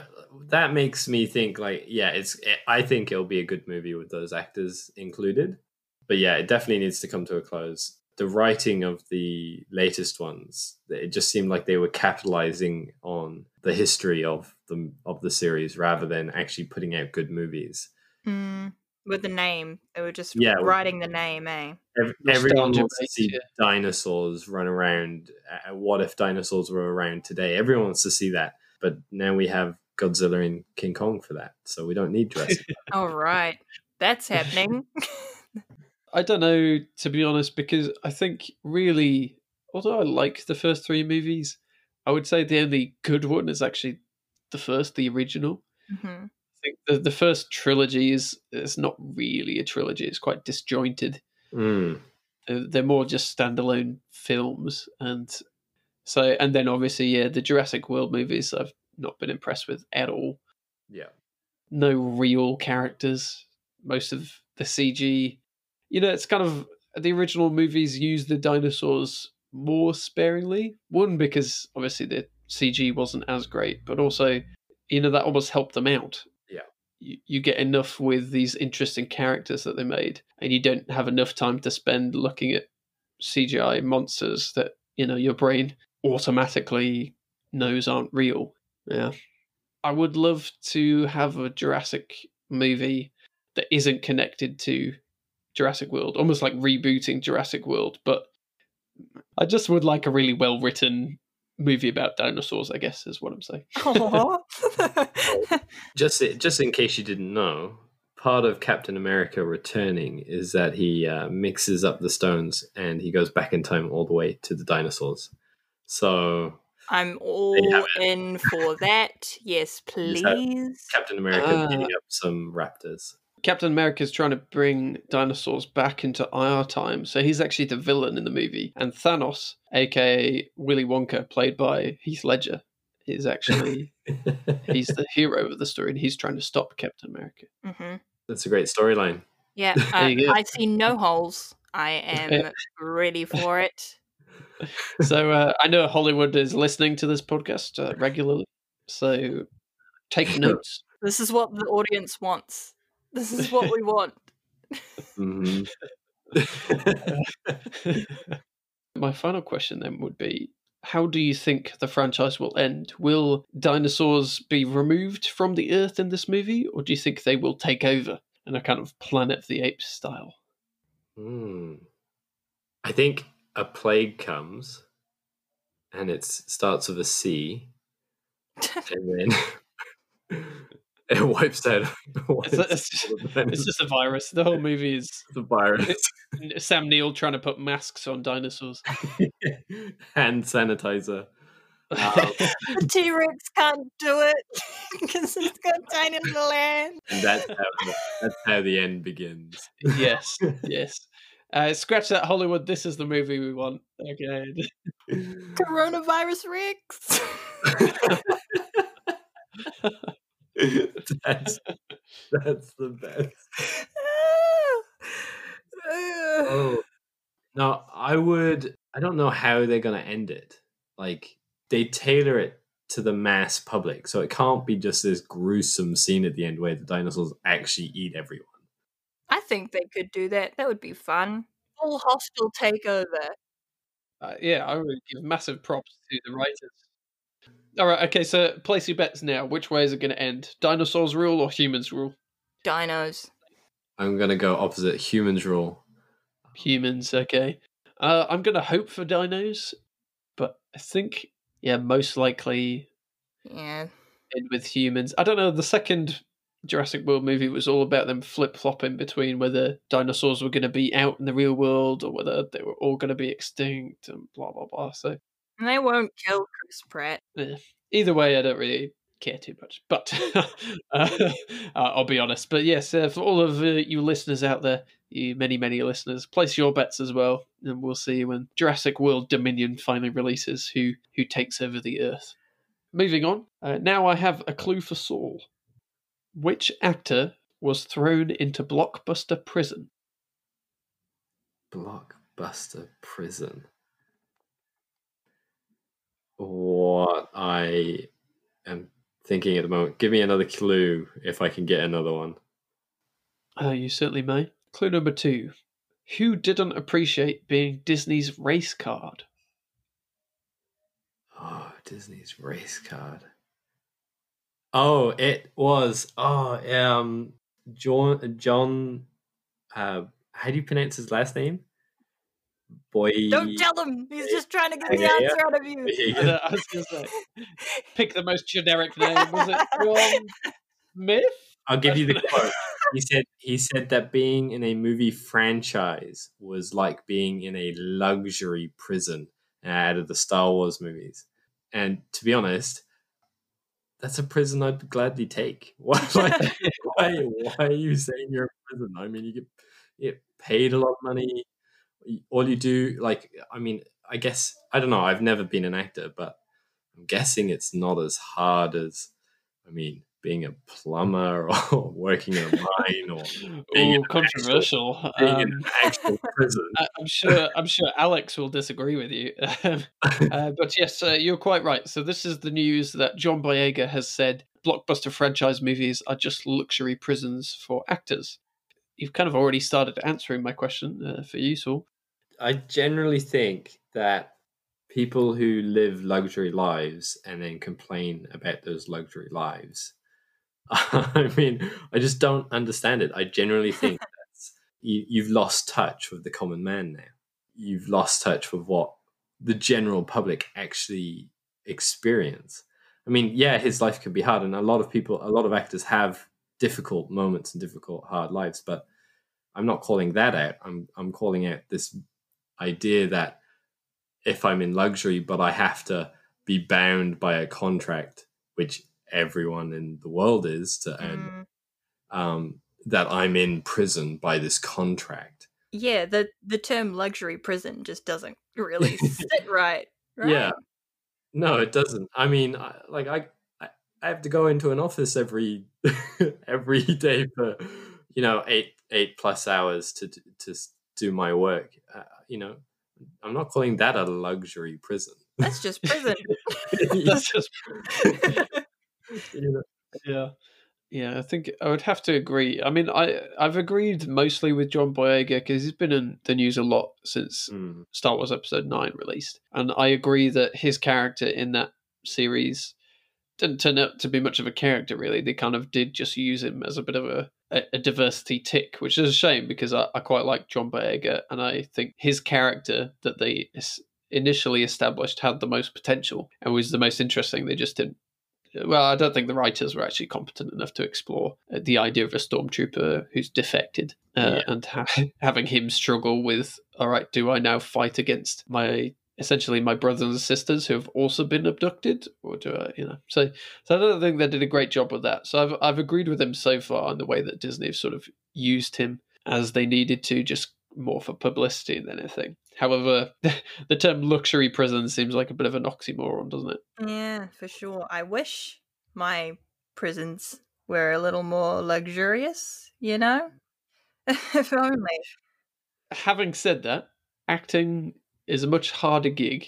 that makes me think like yeah it's i think it'll be a good movie with those actors included. But yeah it definitely needs to come to a close. The writing of the latest ones it just seemed like they were capitalizing on the history of the of the series rather than actually putting out good movies. Mm, with the name, they were just Yeah. writing the name, eh? Ev- everyone wants to see yeah. dinosaurs run around uh, what if dinosaurs were around today everyone wants to see that but now we have godzilla and king kong for that so we don't need jurassic All right, that's happening. I don't know, to be honest, because I think really, although I like the first three movies, I would say the only good one is actually the first, the original. hmm I think the, the first trilogy is is not really a trilogy; it's quite disjointed. Mm. They're, they're more just standalone films, and so and then obviously, yeah, the Jurassic World movies I've not been impressed with at all. yeah no real characters. Most of the CG, you know, it's kind of the original movies use the dinosaurs more sparingly. One because obviously the CG wasn't as great, but also, you know, that almost helped them out. You, you get enough with these interesting characters that they made, and you don't have enough time to spend looking at CGI monsters that you know your brain automatically knows aren't real. Yeah. I would love to have a Jurassic movie that isn't connected to Jurassic World, almost like rebooting Jurassic World. But I just would like a really well written movie about dinosaurs, I guess, is what I'm saying. Aw. just just in case you didn't know part of captain america returning is that he uh, mixes up the stones and he goes back in time all the way to the dinosaurs so I'm all in for that. Yes, please. captain america beating up some raptors Captain America's trying to bring dinosaurs back into our time, so he's actually the villain in the movie. And Thanos, aka Willy Wonka, played by Heath Ledger, is actually he's the hero of the story, and he's trying to stop Captain America. hmm that's a great storyline Yeah, There I. I see no holes. I am ready for it. so uh, I know Hollywood is listening to this podcast uh, regularly, so take notes. This is what the audience wants. This is what we want. Mhm. My final question then would be how do you think the franchise will end? Will dinosaurs be removed from the earth in this movie, or do you think they will take over in a kind of Planet of the Apes style? Hmm. i think a plague comes and it starts with a c and then it wipes out wipes It's, it's, just, all the dinosaurs. it's just a virus. The whole movie is the virus Sam Neill trying to put masks on dinosaurs. hand sanitizer. Um, the T Rex can't do it because it's got tiny little hands. and that's how, that's how the end begins. yes, yes. Uh, scratch that Hollywood. This is the movie we want. Okay. Coronavirus Rex. that's that's the best. Oh no, I would. I don't know how they're gonna end it. Like they tailor it to the mass public, so it can't be just this gruesome scene at the end where the dinosaurs actually eat everyone. I think they could do that. That would be fun. Full hostile takeover. Uh, yeah, I would give massive props to the writers. All right, okay, so place your bets now. Which way is it going to end? Dinosaurs rule or humans rule? Dinos. I'm gonna go opposite. Humans rule. Humans, okay. Uh, I'm going to hope for dinos, but I think, yeah, most likely Yeah. end with humans. I don't know. The second Jurassic World movie was all about them flip flopping between whether dinosaurs were going to be out in the real world or whether they were all going to be extinct and blah blah blah. So And they won't kill Chris Pratt. either way, I don't really care too much. But uh, I'll be honest. But yes, uh, for all of uh, you listeners out there, you many many listeners, place your bets as well, and we'll see when Jurassic World Dominion finally releases who who takes over the Earth. Moving on, uh, now I have a clue for Saul. Which actor was thrown into blockbuster prison? blockbuster prison. What I am thinking at the moment. Give me another clue if I can get another one. Uh, you certainly may. Clue number two. Who didn't appreciate being Disney's race card? Oh, Disney's race card. Oh, it was. Oh, um, John. John. Uh, how do you pronounce his last name? Boy. Don't tell him. He's just trying to get the Yeah, yeah. answer out of you. Uh, I was going to say, pick the most generic name. Was it John Smith? I'll give you the quote. He said he said that being in a movie franchise was like being in a luxury prison out of the Star Wars movies. And to be honest, that's a prison I'd gladly take. Why, why, why, why are you saying you're in prison? I mean, you get, you get paid a lot of money. All you do, like, I mean, I guess, I don't know, I've never been an actor, but I'm guessing it's not as hard as, I mean, being a plumber or working in a mine or being in Oh, an controversial. being in Um, an actual prison. I- I'm sure. I'm sure Alex will disagree with you. Um, uh, but yes, uh, you're quite right. So this is the news that John Boyega has said: blockbuster franchise movies are just luxury prisons for actors. You've kind of already started answering my question uh, for you, Saul. I generally think that people who live luxury lives and then complain about those luxury lives, I mean, I just don't understand it. I generally think you, you've lost touch with the common man now. You've lost touch with what the general public actually experience. I mean, yeah, his life can be hard, and a lot of people, a lot of actors have difficult moments and difficult, hard lives. But I'm not calling that out. I'm I'm calling out this idea that if I'm in luxury, but I have to be bound by a contract, which everyone in the world is to earn, Mm, um, that I'm in prison by this contract. yeah, the the term luxury prison just doesn't really sit right. right? Yeah. No, it doesn't. I mean, I, like I, I, I have to go into an office every every day for you know eight eight plus hours to to do my work. Uh, you know, I'm not calling that a luxury prison. That's just prison. That's just You know? yeah. Yeah, I think I would have to agree. I mean, I I've agreed mostly with John Boyega because he's been in the news a lot since Mm. Star Wars Episode 9 released. And I agree that his character in that series didn't turn out to be much of a character, really. They kind of did just use him as a bit of a, a, a diversity tick, which is a shame because I, I quite like John Boyega. And I think his character that they initially established had the most potential and was the most interesting. They just didn't. Well, I don't think the writers were actually competent enough to explore uh, the idea of a stormtrooper who's defected uh, Yeah. and ha- having him struggle with, all right, do I now fight against my essentially my brothers and sisters who have also been abducted, or do I, you know? So, so I don't think they did a great job with that. So I've I've agreed with him so far in the way that Disney have sort of used him as they needed to, just more for publicity than anything. However, the term luxury prison seems like a bit of an oxymoron, doesn't it? yeah, for sure. I wish my prisons were a little more luxurious, you know? if only. having said that, acting is a much harder gig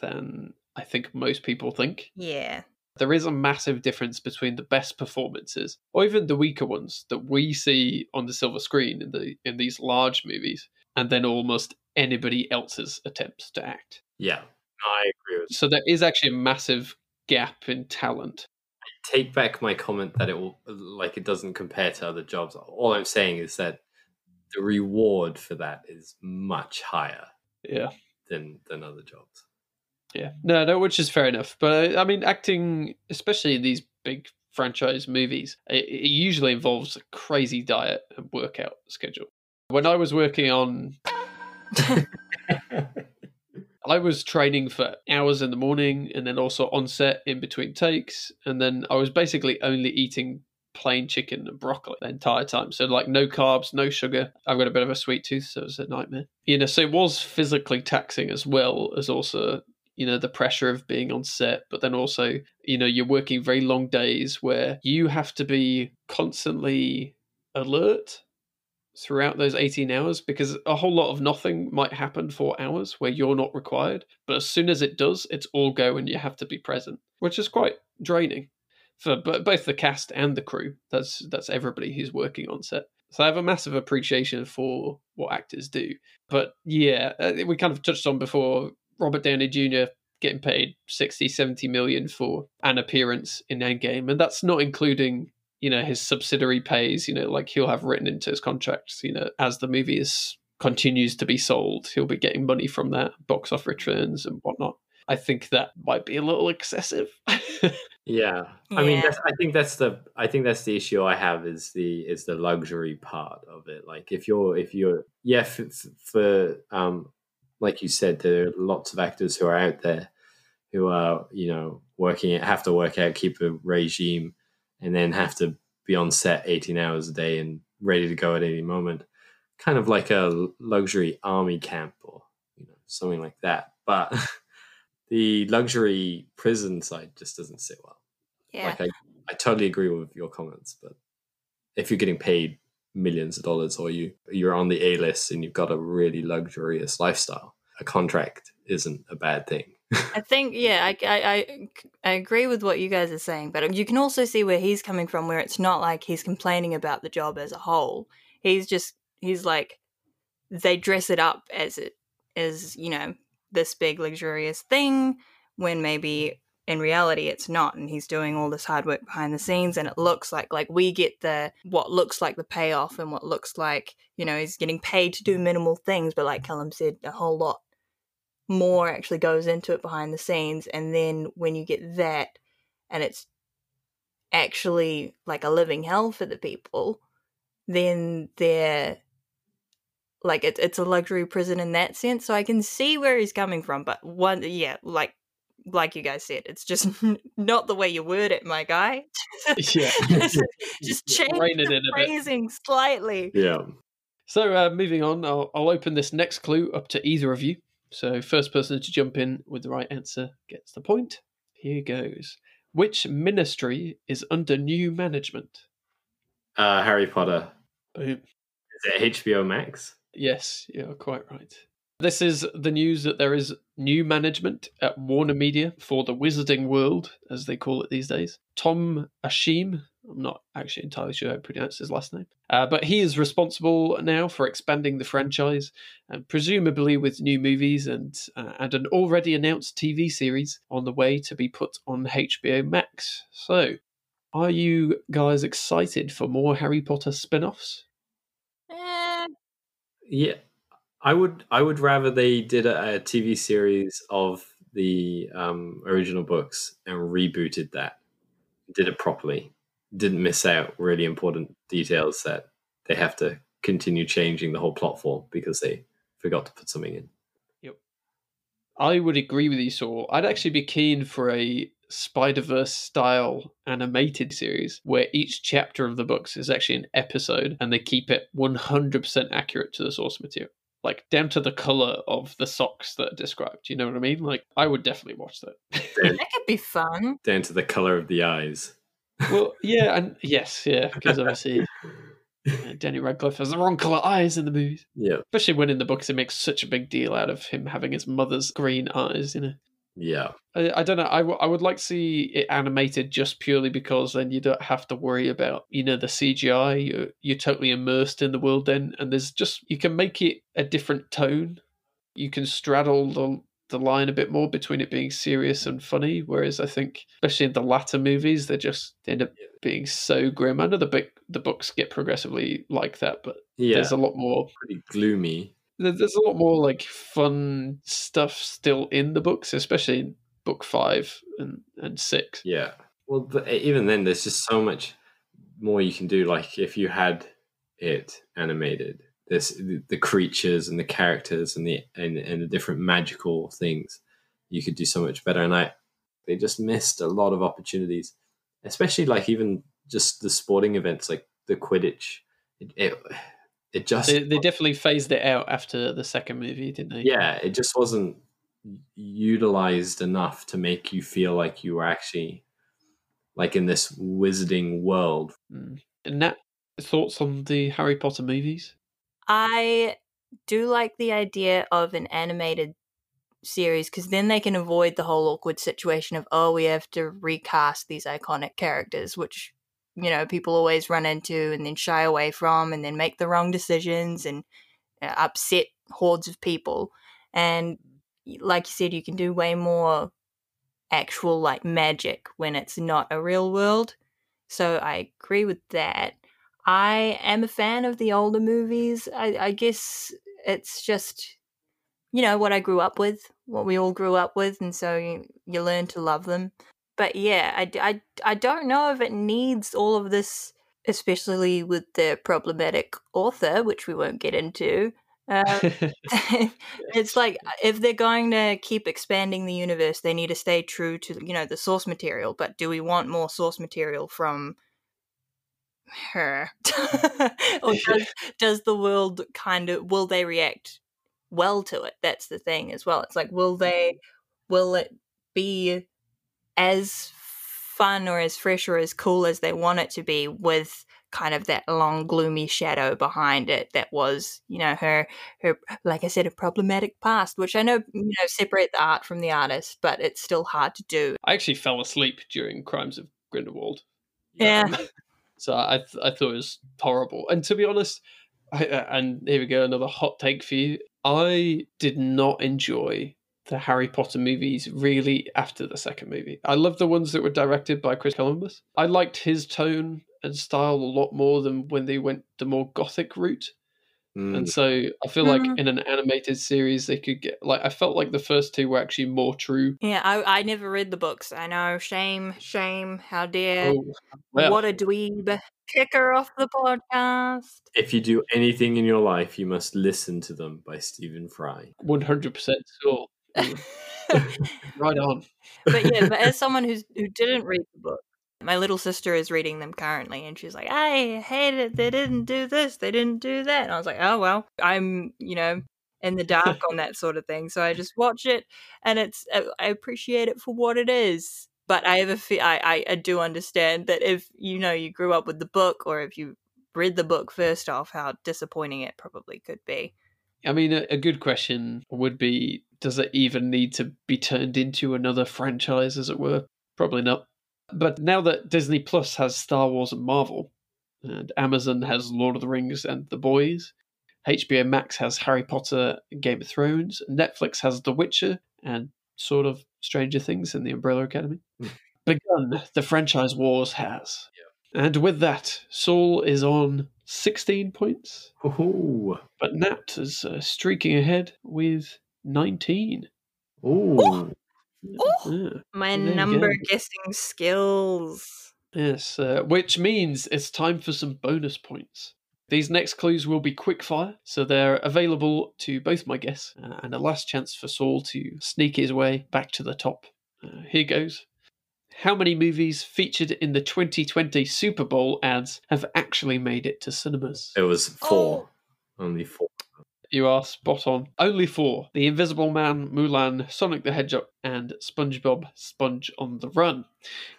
than I think most people think. Yeah. There is a massive difference between the best performances, or even the weaker ones that we see on the silver screen in the in these large movies, and then almost anybody else's attempts to act. Yeah, I agree with. So there is actually a massive gap in talent. Take back my comment that it will like it doesn't compare to other jobs. All I'm saying is that the reward for that is much higher Yeah. Than than other jobs. Yeah, no, no, which is fair enough. But uh, I mean, acting, especially in these big franchise movies, it, it usually involves a crazy diet and workout schedule. When I was working on, I was training for hours in the morning and then also on set in between takes. And then I was basically only eating plain chicken and broccoli the entire time. So, like, no carbs, no sugar. I've got a bit of a sweet tooth, so it was a nightmare. You know, so it was physically taxing as well as also you know the pressure of being on set but then also you know you're working very long days where you have to be constantly alert throughout those 18 hours because a whole lot of nothing might happen for hours where you're not required. But as soon as it does, it's all go and you have to be present, which is quite draining for both the cast and the crew. That's that's everybody who's working on set. So I have a massive appreciation for what actors do. But yeah, uh, we kind of touched on before Robert Downey Jr. getting paid 60, 70 million for an appearance in Endgame. And that's not including, you know, his subsidiary pays, you know, like he'll have written into his contracts, you know, as the movie is continues to be sold, he'll be getting money from that, box office returns and whatnot. I think that might be a little excessive. Yeah, I mean, that's, I think that's the I think that's the issue I have is the is the luxury part of it. Like if you're if you're yeah for, for um like you said, there are lots of actors who are out there who are you know working have to work out, keep a regime, and then have to be on set eighteen hours a day and ready to go at any moment. Kind of like a luxury army camp or you know something like that, but. The luxury prison side just doesn't sit well. Yeah. Like I, I totally agree with your comments, but if you're getting paid millions of dollars or you you're on the A list and you've got a really luxurious lifestyle, a contract isn't a bad thing. I think, yeah, I, I, I, I agree with what you guys are saying, but you can also see where he's coming from, where it's not like he's complaining about the job as a whole. He's just, he's like, they dress it up as it as you know this big luxurious thing when mm. maybe in reality it's not and he's doing all this hard work behind the scenes and it looks like like we get the what looks like the payoff and what looks like you know he's getting paid to do minimal things but like Callum said a whole lot more actually goes into it behind the scenes and then when you get that and it's actually like a living hell for the people then they're like it's it's a luxury prison in that sense so i can see where he's coming from but one yeah like like you guys said it's just not the way you word it my guy yeah. just, just change Rein it the in a bit. phrasing slightly Yeah. So, uh, moving on, I'll, I'll open this next clue up to either of you. So, first person to jump in with the right answer gets the point. Here goes. Which ministry is under new management? Uh, Harry Potter. Boom. Is it HBO Max? Yes, you're quite right. This is the news that there is new management at Warner Media for the Wizarding World, as they call it these days. Tom Ascheim, I'm not actually entirely sure how to pronounce his last name, uh, but he is responsible now for expanding the franchise, and presumably with new movies and uh, and an already announced TV series on the way to be put on HBO Max. So, are you guys excited for more Harry Potter spin-offs? Eh, Yeah. I would I would rather they did a, a TV series of the um, original books and rebooted that. Did it properly. Didn't miss out really important details that they have to continue changing the whole plot for because they forgot to put something in. I would agree with you, Saul. I'd actually be keen for a Spider Verse style animated series where each chapter of the books is actually an episode and they keep it 100% accurate to the source material. Like down to the color of the socks that are described. You know what I mean? Like, I would definitely watch that. that could be fun Down to the color of the eyes. well, yeah, and yes, yeah, because obviously uh, Danny Radcliffe has the wrong color eyes in the movies. Yeah. Especially when in the books it makes such a big deal out of him having his mother's green eyes, you know. Yeah. I, I don't know. I, w- I would like to see it animated just purely because then you don't have to worry about you know the CGI. You're, you're totally immersed in the world then, and there's just you can make it a different tone. You can straddle the the line a bit more between it being serious and funny. Whereas I think, especially in the latter movies, they just end up being so grim. I know the book the books get progressively like that, but Yeah. there's a lot more pretty gloomy. there's a lot more like fun stuff still in the books, especially in book five and, and six. Yeah. Well, even then, there's just so much more you can do. Like if you had it animated, this the, creatures and the characters and the and, and the different magical things, you could do so much better. And I, they just missed a lot of opportunities, especially like even just the sporting events like the Quidditch. It it, it just They, they definitely phased it out after the second movie, didn't they? yeah, it just wasn't utilized enough to make you feel like you were actually like in this wizarding world. Mm. And Nat, thoughts on the Harry Potter movies? I do like the idea of an animated series because then they can avoid the whole awkward situation of oh we have to recast these iconic characters which you know people always run into and then shy away from and then make the wrong decisions and uh, upset hordes of people. And like you said you can do way more actual like magic when it's not a real world. So i agree with that i am a fan of the older movies i, I guess it's just you know what I grew up with, what we all grew up with, and so you, you learn to love them. But yeah, I, I, I don't know if it needs all of this, especially with the problematic author, which we won't get into. Uh, it's like if they're going to keep expanding the universe, they need to stay true to you know the source material. But do we want more source material from her, or does does the world kind of will they react well to it? That's the thing as well. It's like will they will it be as fun or as fresh or as cool as they want it to be with kind of that long gloomy shadow behind it that was you know her her like i said a problematic past which i know you know separate the art from the artist but it's still hard to do I actually fell asleep during Crimes of Grindelwald. Yeah. Um, so I th- I thought it was horrible. And to be honest, I, uh, and here we go, another hot take for you. I did not enjoy the Harry Potter movies really after the second movie. I love the ones that were directed by Chris Columbus. I liked his tone and style a lot more than when they went the more gothic route. Mm. And so I feel like Mhm. in an animated series, they could get like I felt like the first two were actually more true. yeah i i never read the books i know shame shame how dare Oh, well, what a dweeb kick her off the podcast If you do anything in your life, you must listen to them by Stephen Fry. one hundred percent sure. Mm, right on. but yeah, but as someone who's who didn't read the book, my little sister is reading them currently, and she's like, "I hate it. They didn't do this. They didn't do that." And I was like, "Oh well." I'm you know in the dark on that sort of thing, so I just watch it, and it's I I appreciate it for what it is. But I have a fe- I, I I do understand that if you know you grew up with the book, or if you read the book first off, how disappointing it probably could be. I mean, a, a good question would be: Does it even need to be turned into another franchise, as it were? Probably not. But now that Disney Plus has Star Wars and Marvel, and Amazon has Lord of the Rings and The Boys, HBO Max has Harry Potter and Game of Thrones, Netflix has The Witcher and sort of Stranger Things and The Umbrella Academy. Begun, the franchise wars has. And with that, Saul is on 16 points, Ooh. but Nat is uh, streaking ahead with 19. Ooh. Yeah. My There number guessing skills. Yes, uh, which means it's time for some bonus points. These next clues will be quickfire, so they're available to both my guests, uh, and a last chance for Saul to sneak his way back to the top. Uh, here goes. How many movies featured in the 2020 Super Bowl ads have actually made it to cinemas? It was four. Only four. You are spot on. Only four The Invisible Man, Mulan, Sonic the Hedgehog, and SpongeBob Sponge on the Run.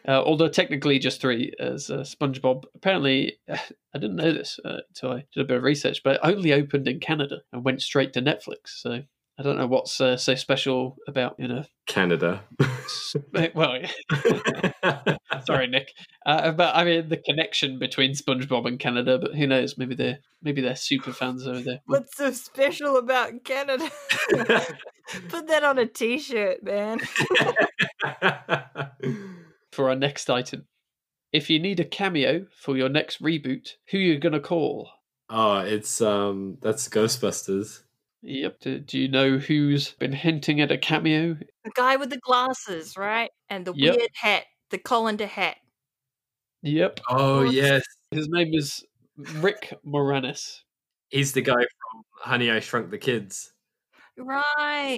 Uh, although technically just three, as uh, SpongeBob apparently, I didn't know this uh, until I did a bit of research, but only opened in Canada and went straight to Netflix. So I don't know what's uh, so special about, you know, Canada. s- well, sorry, Nick. Uh, but I mean, the connection between SpongeBob and Canada, but who knows? Maybe they're maybe they're super fans over there. What's so special about Canada? Put that on a t-shirt, man. for our next item. If you need a cameo for your next reboot, who are you gonna call? oh, it's um that's Ghostbusters. Yep. Do, do you know who's been hinting at a cameo? The guy with the glasses, right? And the Yep. weird hat, the colander hat. Yep. Oh What's- yes. His name is Rick Moranis. He's the guy from Honey I Shrunk the Kids. Right.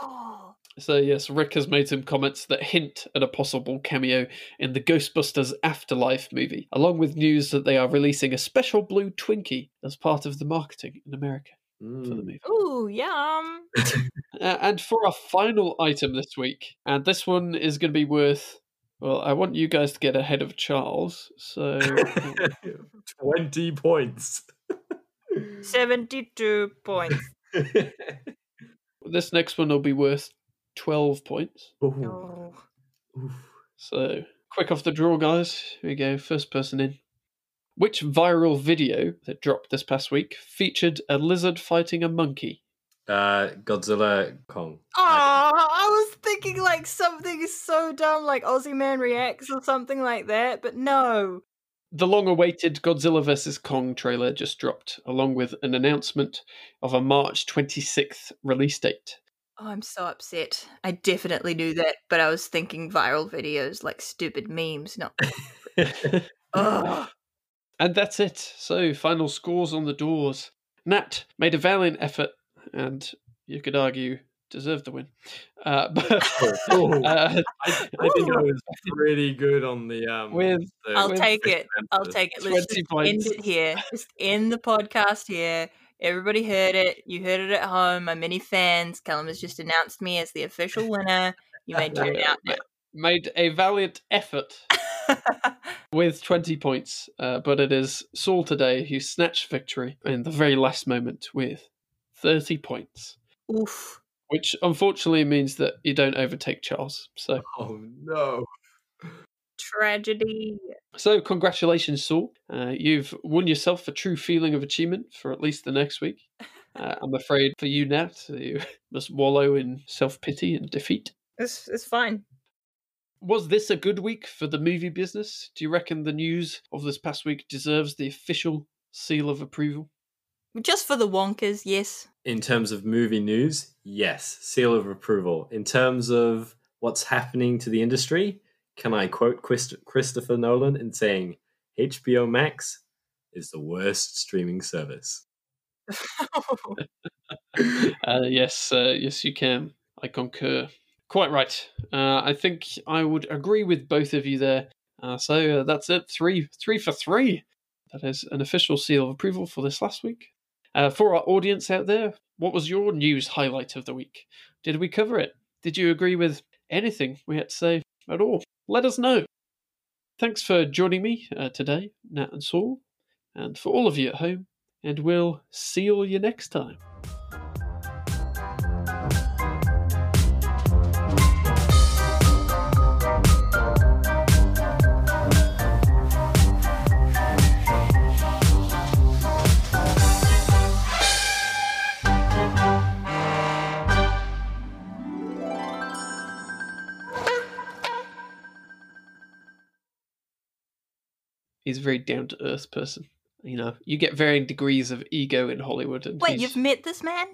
Oh. So yes, Rick has made some comments that hint at a possible cameo in the Ghostbusters Afterlife movie, along with news that they are releasing a special blue Twinkie as part of the marketing in America for the Mm. movie. Ooh, yum. Uh, and for our final item this week, and this one is going to be worth. Well, I want you guys to get ahead of Charles. So, Twenty points. 72 points. This next one will be worth 12 points. Ooh, Oh. oof. So, quick off the draw, guys. Here we go. First person in. Which viral video that dropped this past week featured a lizard fighting a monkey? Uh, Godzilla Kong. Oh, I was thinking like something so dumb, like Aussie Man Reacts or something like that, but no. The long awaited Godzilla vs. Kong trailer just dropped, along with an announcement of a March 26th release date. Oh, I'm so upset. I definitely knew that, but I was thinking viral videos like stupid memes, not. Ugh. And that's it. So, final scores on the doors. Nat made a valiant effort, and you could argue deserved the win. Uh, but Oh, uh, I, I think I was pretty good on the um. with the I'll with take it. I'll take it. Let's 20 just end it here. Just end the podcast here. Everybody heard it. You heard it at home. My many fans. Callum has just announced me as the official winner. You may tune Yeah, out now. made a valiant effort with 20 points, uh, but it is Saul today who snatched victory in the very last moment with 30 points, Oof. which unfortunately means that you don't overtake Charles. So, Oh no! Tragedy. so congratulations, Saul. Uh, you've won yourself a true feeling of achievement for at least the next week. Uh, I'm afraid for you, Nat, you must wallow in self pity and defeat. It's, it's fine. Was this a good week for the movie business? Do you reckon the news of this past week deserves the official seal of approval? Just for the Wonkers, yes. In terms of movie news, yes, seal of approval. In terms of what's happening to the industry, can I quote Christ- Christopher Nolan in saying HBO Max is the worst streaming service? Uh, yes, uh, yes, you can. I concur. Quite right. Uh, I think I would agree with both of you there. Uh, so uh, that's it. Three, three for three. That is an official seal of approval for this last week. Uh, for our audience out there, what was your news highlight of the week? Did we cover it? Did you agree with anything we had to say at all? Let us know. Thanks for joining me uh, today, Nat and Saul, and for all of you at home. And we'll seal you next time. He's a very down to earth person. You know, you get varying degrees of ego in Hollywood. And Wait, he's- you've met this man?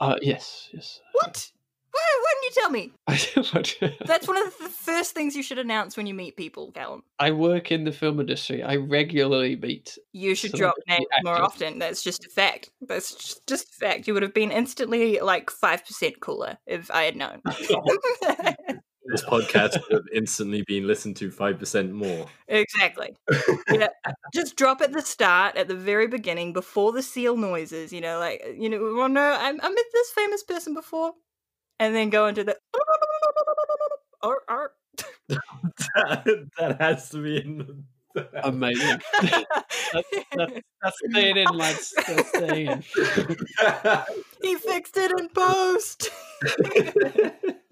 Uh, yes, yes. What? Why, why didn't you tell me? I That's one of the first things you should announce when you meet people, Callum. I work in the film industry. I regularly meet. You should drop names more often. That's just a fact. That's just- just a fact. You would have been instantly like 5% cooler if I had known. This podcast would have instantly been listened to 5% more. exactly. Yeah. Just drop at the start, at the very beginning, before the seal noises, you know, like, you know, well, no, I, I met this famous person before. And then go into the. Or, or. that, that has to be in the. Amazing. that's, that's, that's staying in, lads. That's staying in. he fixed it in post.